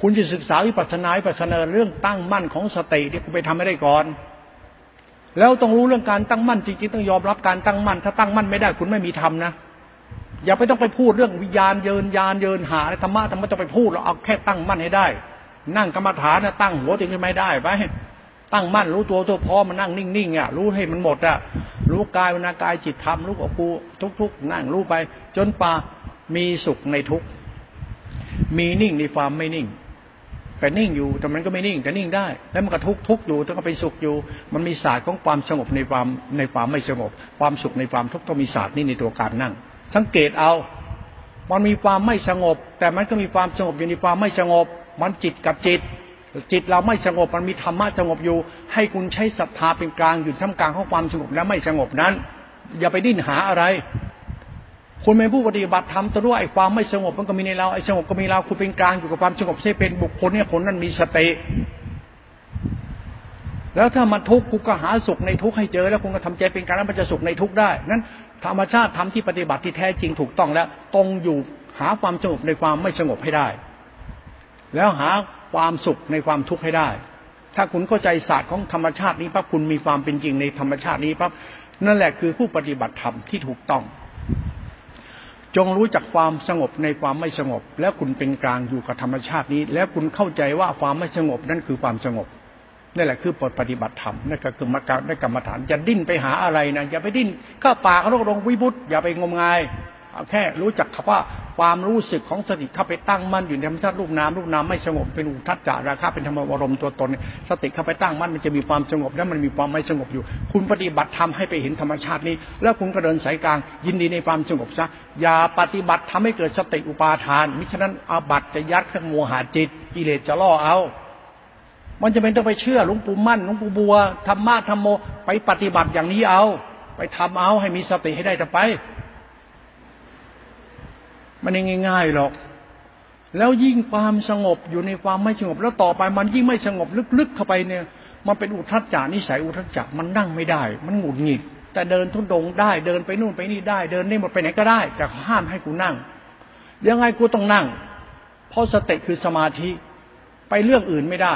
คุณจะศึกษาวิปัสสนาวิปัสสนาเรื่องตั้งมั่นของสติที่คุณไปทำให้ได้ก่อน แล้วต้องรู้เรื่องการตั้งมั่นจริงๆต้องยอมรับการตั้งมั่น ถ้าตั้งมั่นไม่ได้คุณไม่มีธรรมนะอย่าไปต้องไปพูดเรื่องวิญญาณเยินยานเยินหาธรรมะธรรมะจะไปพูดเราเอาแค่ตั้งมั่นให้ได้ นั่งกรรมฐานนะตั้งหัวถึงไม่ได้ไปตั้งมั่นรู้ตัวตัวพอมานั่งนิ่งๆอะรู้ให้มันหมดอะรู้กายวินากายจิตธรรมรู้กับกูทุกๆ นั่งรู้ไป จนป่ามีสุขในทุกมีนิ่งในความไม่นิ่ง แต่นิ่งอยู่แต่มันก็ไม่นิ่งแต่นิ่งได้ แล้วมันก็ทุกทุกอยู่แต้องก็เป็นสุขอยู่ มันมีศาสตร์ของความสงบในความในความไม่สงบ ความสุขในความทุกข์ต้องมีศาสตร์นี่ในตัวการนั่ง สังเกตเอา มันมีความไม่สงบ แต่มันก็มีความสงบอยู่ในความไม่สงบ มันจิตกับจิต จิตเราไม่สงบมันมีธรรมะสงบอยู่ ให้คุณใช้ศรัทธาเป็นกลางอยู่ท่ามกลางของความสงบและไม่สงบนั้น อย่าไปดิ้นหาอะไร คุณเป็นผู้ปฏิบัติธรรมตัวด้วยไอ้ความไม่สงบมันก็มีในเราไอ้สงบก็มีเราคุณเป็นกลางอยู่กับความสงบใช่เป็นบุคคลเนี่ยคนนั้นมีสติแล้วถ้ามันทุกข์กูก็หาสุขในทุกข์ให้เจอ แล้วคุณก็ทำใจเป็นกลางแล้วมันจะสุขในทุกข์ได้ นั้นธรรมชาติทำที่ปฏิบัติที่แท้จริงถูกต้องแล้ว ตรงอยู่หาความสงบในความไม่สงบให้ได้ แล้วหาความสุขในความทุกข์ให้ได้ ถ้าคุณเข้าใจศาสตร์ของธรรมชาตินี้ปั๊บคุณมีความเป็นจริงในธรรมชาตินี้ปั๊บนั่นแหละคือผู้ปฏิบัติธรรมที่ถูกต้อง จงรู้จักความสงบในความไม่สงบ แล้วคุณเป็นกลางอยู่กับธรรมชาตินี้ แล้วคุณเข้าใจว่าความไม่สงบนั่นคือความสงบนี่แหละคือปฏปฏิบัติธรรมนั่นก็คือมรรคได้กรรมฐานอย่าดิ้นไปหาอะไรนะอย่าไปดิ้นข้าปากโลกลงวิบุตอย่าไปงมงาย แค่รู้จักคำว่าความรู้สึกของสติเข้าไปตั้งมั่นอยู่ในธรรมชาติรูปนามรูปนามไม่สงบเป็นอุทัศจาราคาเป็นธรรมวรมตัวตน สติเข้าไปตั้งมั่นมันจะมีความสงบและมันมีความไม่สงบอยู่ คุณปฏิบัติทำให้ไปเห็นธรรมชาตินี้ แล้วคุณก็เดินสายกลางยินดีในความสงบซะอย่าปฏิบัติทำให้เกิดสติอุปาทานมิฉะนั้นอาบัตจะยัดข้างโมหะจิตกิเลสจะล่อเอามันจะเป็นต้องไปเชื่อหลวงปู่มั่นหลวงปู่บัวธรรมะธรรมโม ไปปฏิบัติอย่างนี้เอา ไปทำเอาให้มีสติให้ได้ต่ไป มันไม่ง่ายๆหรอก แล้วยิ่งความสงบอยู่ในความไม่สงบ แล้วต่อไปมันยิ่งไม่สงบลึกๆเข้าไปเนี่ย มันเป็นอุทัศจานิสัยอุทัศจักมันนั่งไม่ได้ มันหงุดหงิด แต่เดินทุดงได้เดินไปนู่นไปนี่ได้ เดินได้หมดไปไหนก็ได้ แต่ห้ามให้กูนั่งยังไงกูต้องนั่ง เพราะสติคือสมาธิไปเรื่องอื่นไม่ได้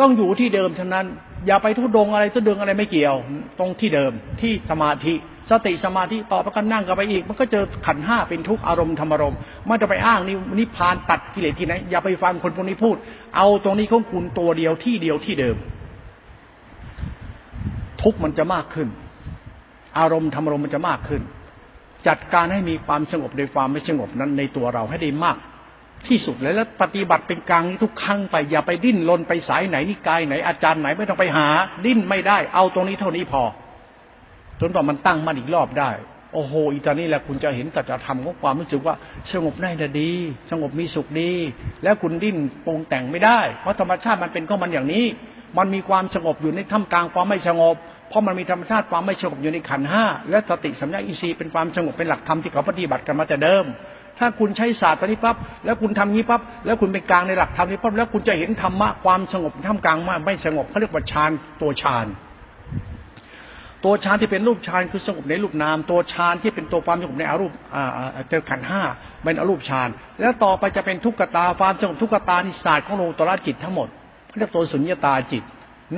ต้องอยู่ที่เดิมเท่านั้น อย่าไปทุดงอะไรทุดงอะไรไม่เกี่ยว ตรงที่เดิมที่สมาธิ สติสมาธิต่อไปกันนั่งกันไปอีก มันก็เจอขันห้าเป็นทุกอารมณ์ธรรมอารมณ์มันจะไปอ้างนี่นิพพานตัดกิเลสที่ไหนอย่าไปฟังคนพวกนี้พูด เอาตรงนี้ของคุณตัวเดียวที่เดียวที่เดิม ทุกมันจะมากขึ้น อารมณ์ธรรมอารมณ์มันจะมากขึ้น จัดการให้มีความสงบในความไม่สงบนั้นในตัวเราให้ได้มากที่สุดเลยแล้วปฏิบัติเป็นกลางทุกครั้งไปอย่าไปดิ้นรนไปสายไหนนิกายไหนอาจารย์ไหนไม่ต้องไปหา ดิ้นไม่ได้ เอาตรงนี้เท่านี้พอ จนกว่ามันตั้งมันอีกรอบได้ โอ้โหอีตอนนี้แหละคุณจะเห็นตัจธรรมของความรู้สึกว่าสงบได้ดี สงบมีสุขดี แล้วคุณดิ้นปรงแต่งไม่ได้ เพราะธรรมชาติมันเป็นของมันอย่างนี้ มันมีความสงบอยู่ในท่ามกลางความไม่สงบ เพราะมันมีธรรมชาติความไม่สงบอยู่ในขันห้าและสติสัมยาอินทรีย์เป็นความสงบเป็นหลักธรรมที่เขาปฏิบัติกันมาแต่เดิมถ้าคุณใช้ศาสตร์ตัวนี้ปั๊บแล้วคุณทำงี้ปั๊บแล้วคุณเป็นกลางในหลักธรรมนี้ปั๊บแล้วคุณจะเห็นธรรมะความสงบท่ามกลางมาไม่สงบเขาเรียกว่าฌานตัวฌาน ตัวฌานที่เป็นรูปฌานคือสงบในรูปนาม ตัวฌานที่เป็นตัวความสงบในอารูปเจอขันห้าเป็นอรูปฌาน แล้วต่อไปจะเป็นทุกขตาความสงบทุกขตานิศาสตร์ของโลตระจิตทั้งหมดเรียกตัวสุญญตาจิต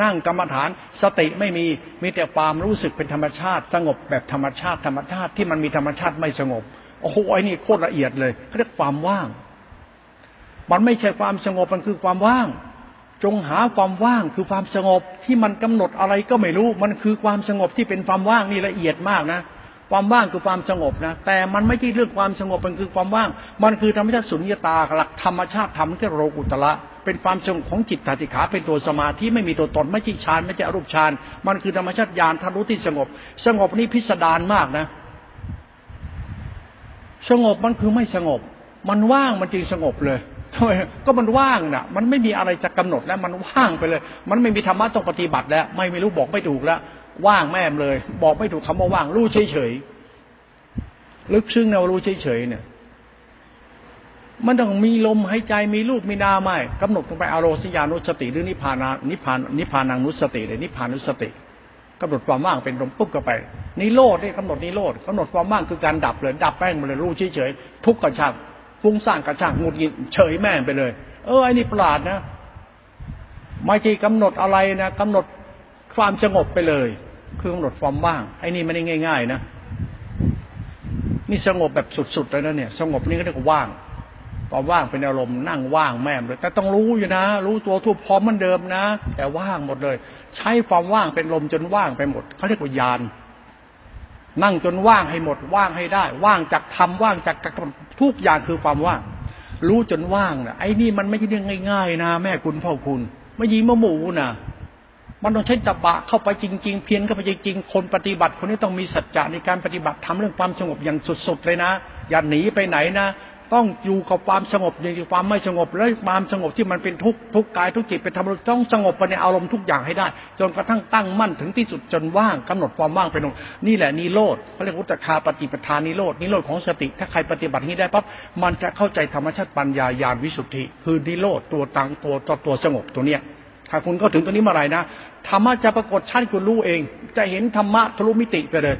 นั่งกรรมฐานสติไม่มีมีแต่ความรู้สึกเป็นธรรมชาติ สงบแบบธรรมชาติธรรมชาติที่มันมีธรรมชาติไม่สงบโอ้โหไอ้นี่โคตรละเอียดเลยเขาเรียกความว่าง มันไม่ใช่ความสงบมันคือความว่าง จงหาความว่างคือความสงบที่มันกำหนดอะไรก็ไม่รู้ มันคือความสงบที่เป็นความว่างนี่ละเอียดมากนะ ความว่างคือความสงบนะ แต่มันไม่ใช่เรื่องความสงบมันคือความว่าง มันคือธรรมชาติสุญญตาหลักธรรมชาติธรรมที่โรกุตละเป็นความสงบของจิตตติขาเป็นตัวสมาธิไม่มีตัวตนไม่ใช่ฌานไม่ใช่อรูปฌานมันคือธรรมชาติญาณทะลุที่สงบ สงบนี่พิสดารมากนะ สงบมันคือไม่สงบ มันว่างมันจึงสงบเลย ก็มันว่างน่ะมันไม่มีอะไรจะกำหนดแล้วมันว่างไปเลย มันไม่มีธรรมะต้องปฏิบัติแล้ว ไม่ไม่รู้บอกไม่ถูกแล้ว ว่างแม่มเลย บอกไม่ถูกคำว่าว่างรู้เฉยเฉยลึกซึ้งแนวรู้เฉยเฉยเนี่ย มันต้องมีลมหายใจมีรูปมีนาไม่กำหนดลงไปอารมณ์สัญญานุสติหรือนิพานานิพานนิพานังนุสติเลยนิพานุสติกำหนดความว่างเป็นลมปุ๊บก็ไปนิโรธนี่กำหนดนิโรธกำหนดความว่างคือการดับเลย ดับแป้งมาเลยรู้เฉยเฉยทุกข์กระชับ ฟุ้งซ่านกระช่างงุดหงิดเฉยแม่งไปเลย เออไอ้นี่ประหลาดนะไม่ใช่กำหนดอะไรนะกำหนดความสงบไปเลย คือกำหนดความว่างไอ้นี่ไม่ได้ง่าย ๆ นะนี่สงบแบบสุดๆเลยนะเนี่ยสงบนี่ก็เรียกว่าว่างความว่างเป็นอารมณ์นั่งว่างแม่เลยแต่ต้องรู้อยู่นะ รู้ตัวทุบพร้อมเหมือนเดิมนะ แต่ว่างหมดเลย ใช้ความว่างเป็นลมจนว่างไปหมดเขาเรียกว่าญาณนั่งจนว่างให้หมดว่างให้ได้ ว่างจากทำว่างจาก ทุกอย่างคือความว่าง รู้จนว่างนะไอ้นี่มันไม่ใช่เรื่องง่าย ๆ นะ แม่คุณพ่อคุณ ไม่ยิงมะหมูนะมันต้องใช้ตะบะเข้าไปจริง ๆ เพียนเข้าไปจริงๆ คนปฏิบัติคนนี้ต้องมีสัจจะในการปฏิบัติทำเรื่องความสงบอย่างสุดๆเลยนะ อย่าหนีไปไหนนะ ต้องอยู่กับความสงบอย่างความไม่สงบ และความสงบที่มันเป็นทุกทุกกายทุกจิตเป็นธรรมต้องสงบไปในอารมณ์ทุกอย่างให้ได้ จนกระทั่งตั้งมั่นถึงที่สุดจนว่างกำหนดความว่างเป็นนี่แหละนิโรธเขาเรียกวุตคาปฏิปทานนิโรธนิโรธของสติ ถ้าใครปฏิบัตินี้ได้ปั๊บมันจะเข้าใจธรรมชาติปัญญาญาณวิสุทธิ คือนิโรธตัวตังตัวตัวตัวสงบตัวเนี้ยถ้าคุณเข้าถึงตัวนี้เมื่อไหร่นะธรรมะจะปรากฏชัดคุณรู้เอง จะเห็นธรรมะทะลุมิติไปเลย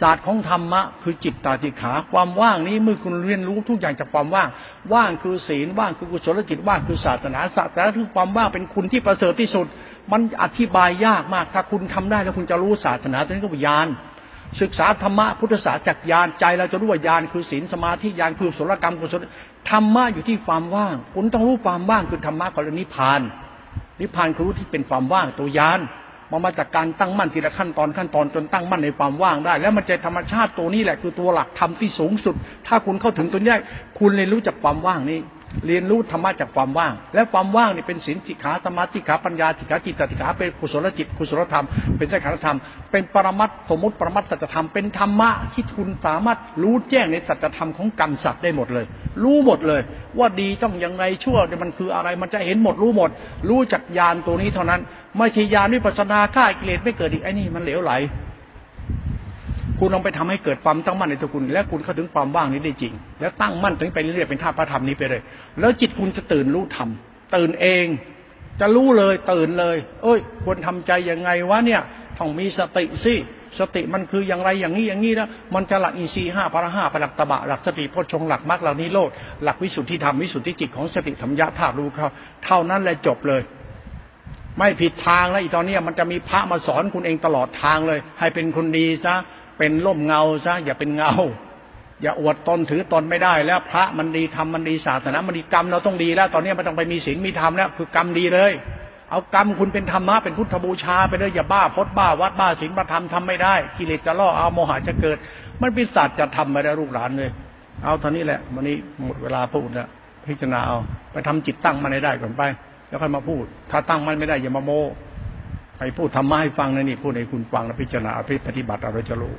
ศาสตร์ของธรรมะคือจิตตาติขา ความว่างนี้เมื่อคุณเรียนรู้ทุกอย่างจากความว่าง ว่างคือศีลว่างคือกุศลจิตว่างคือศาสนาศาสนาคือความว่างเป็นคุณที่ประเสริฐที่สุด มันอธิบายยากมากถ้าคุณทำได้แล้วคุณจะรู้ศาสนาตัวนี้ก็วิญญาณศึกษาธรรมะพุทธศาสตร์จากญาณใจเราจะรู้ว่าญาณคือศีลสมาธิญาณคือสุรกรรมกุศลธรรมะอยู่ที่ความว่าง คุณต้องรู้ความว่างคือธรรมะกรณีพาน นิพพานคือรู้ที่เป็นความว่างตัวยาน มันมาจากการตั้งมั่นทีละขั้นตอนขั้นตอนจนตั้งมั่นในความว่างได้ แล้วมันจะธรรมชาติตัวนี้แหละคือตัวหลักธรรมที่สูงสุด ถ้าคุณเข้าถึงตัวนี้คุณเลยรู้จักความว่างนี้ เรียนรู้ธรรมะจากความว่าง และความว่างนี่เป็นศีลสิกขาสมาธิขาปัญญาสิกขาจิตติขาเป็นกุศลจิตกุศลธรรม เป็นสังขารธรรม เป็นปรมัตสมมติปรมัตสัจธรรม เป็นธรรมะที่คุณสามารถรู้แจ้งในสัจธรรมของกรรมสัตว์ได้หมดเลย รู้หมดเลย ว่าดีต้องยังไงชั่วมันคืออะไรมันจะเห็นหมดรู้หมด รู้จักญาณตัวนี้เท่านั้น ไม่ใช่ญาณวิปัสนาฆ่ากิเลสไม่เกิดอีกไอ้นี่มันเหลวไหล คุณลองไปทำให้เกิดความตั้งมั่นในตัวคุณ และคุณเข้าถึงความว่างนี้ได้จริง แล้วตั้งมั่นถึงไปเรื่อยๆเป็นท่าพระธรรมนี้ไปเลย แล้วจิตคุณจะตื่นรู้ธรรมตื่นเอง จะรู้เลยตื่นเลย เอ้ย ควรทำใจยังไงวะเนี่ยต้องมีสติสิสติมันคืออย่างไรอย่างนี้อย่างนี้นะมันจะหลักอินทรีย์ห้าพระห้าหลักตบะหลักสติพชงหลักมรรคเหล่านี้โลดหลักวิสุทธิธรรมวิสุทธิจิตของสติธรรมยะธาตุรู้เขาเท่านั้นแหละจบเลย ไม่ผิดทางแล้วอีตอนนี้มันจะมีพระมาสอนคุณเองตลอดทางเลย ให้เป็นคนดีซะ เป็นร่มเงาซะอย่าเป็นเงา อย่าอวดตนถือตนไม่ได้แล้ว พระมันดีทำมันดีศาสนามันดีกรรมเราต้องดีแล้ว ตอนนี้มันต้องไปมีศีลมีธรรมแล้วคือกรรมดีเลย เอากรรมคุณเป็นธรรมะเป็นพุทธบูชาไปเลยอย่าบ้าพดบ้าวัดบ้าศีลมาทำทำไม่ได้ กิเลสจะล่อเอาโมหะจะเกิด มันเป็นศาสตร์จะทำไม่ได้ลูกหลานเลย เอาเท่านี้แหละวันนี้หมดเวลาพูดแล้วพิจารณาเอาไปทำจิตตั้งมาในได้ก่อนไปแล้วค่อยมาพูด ถ้าตั้งมันไม่ได้อย่ามาโมใครพูดทำมาให้ฟังนะนี่พูดให้คุณฟังแล้วพิจารณาปฏิบัติเราจะรู้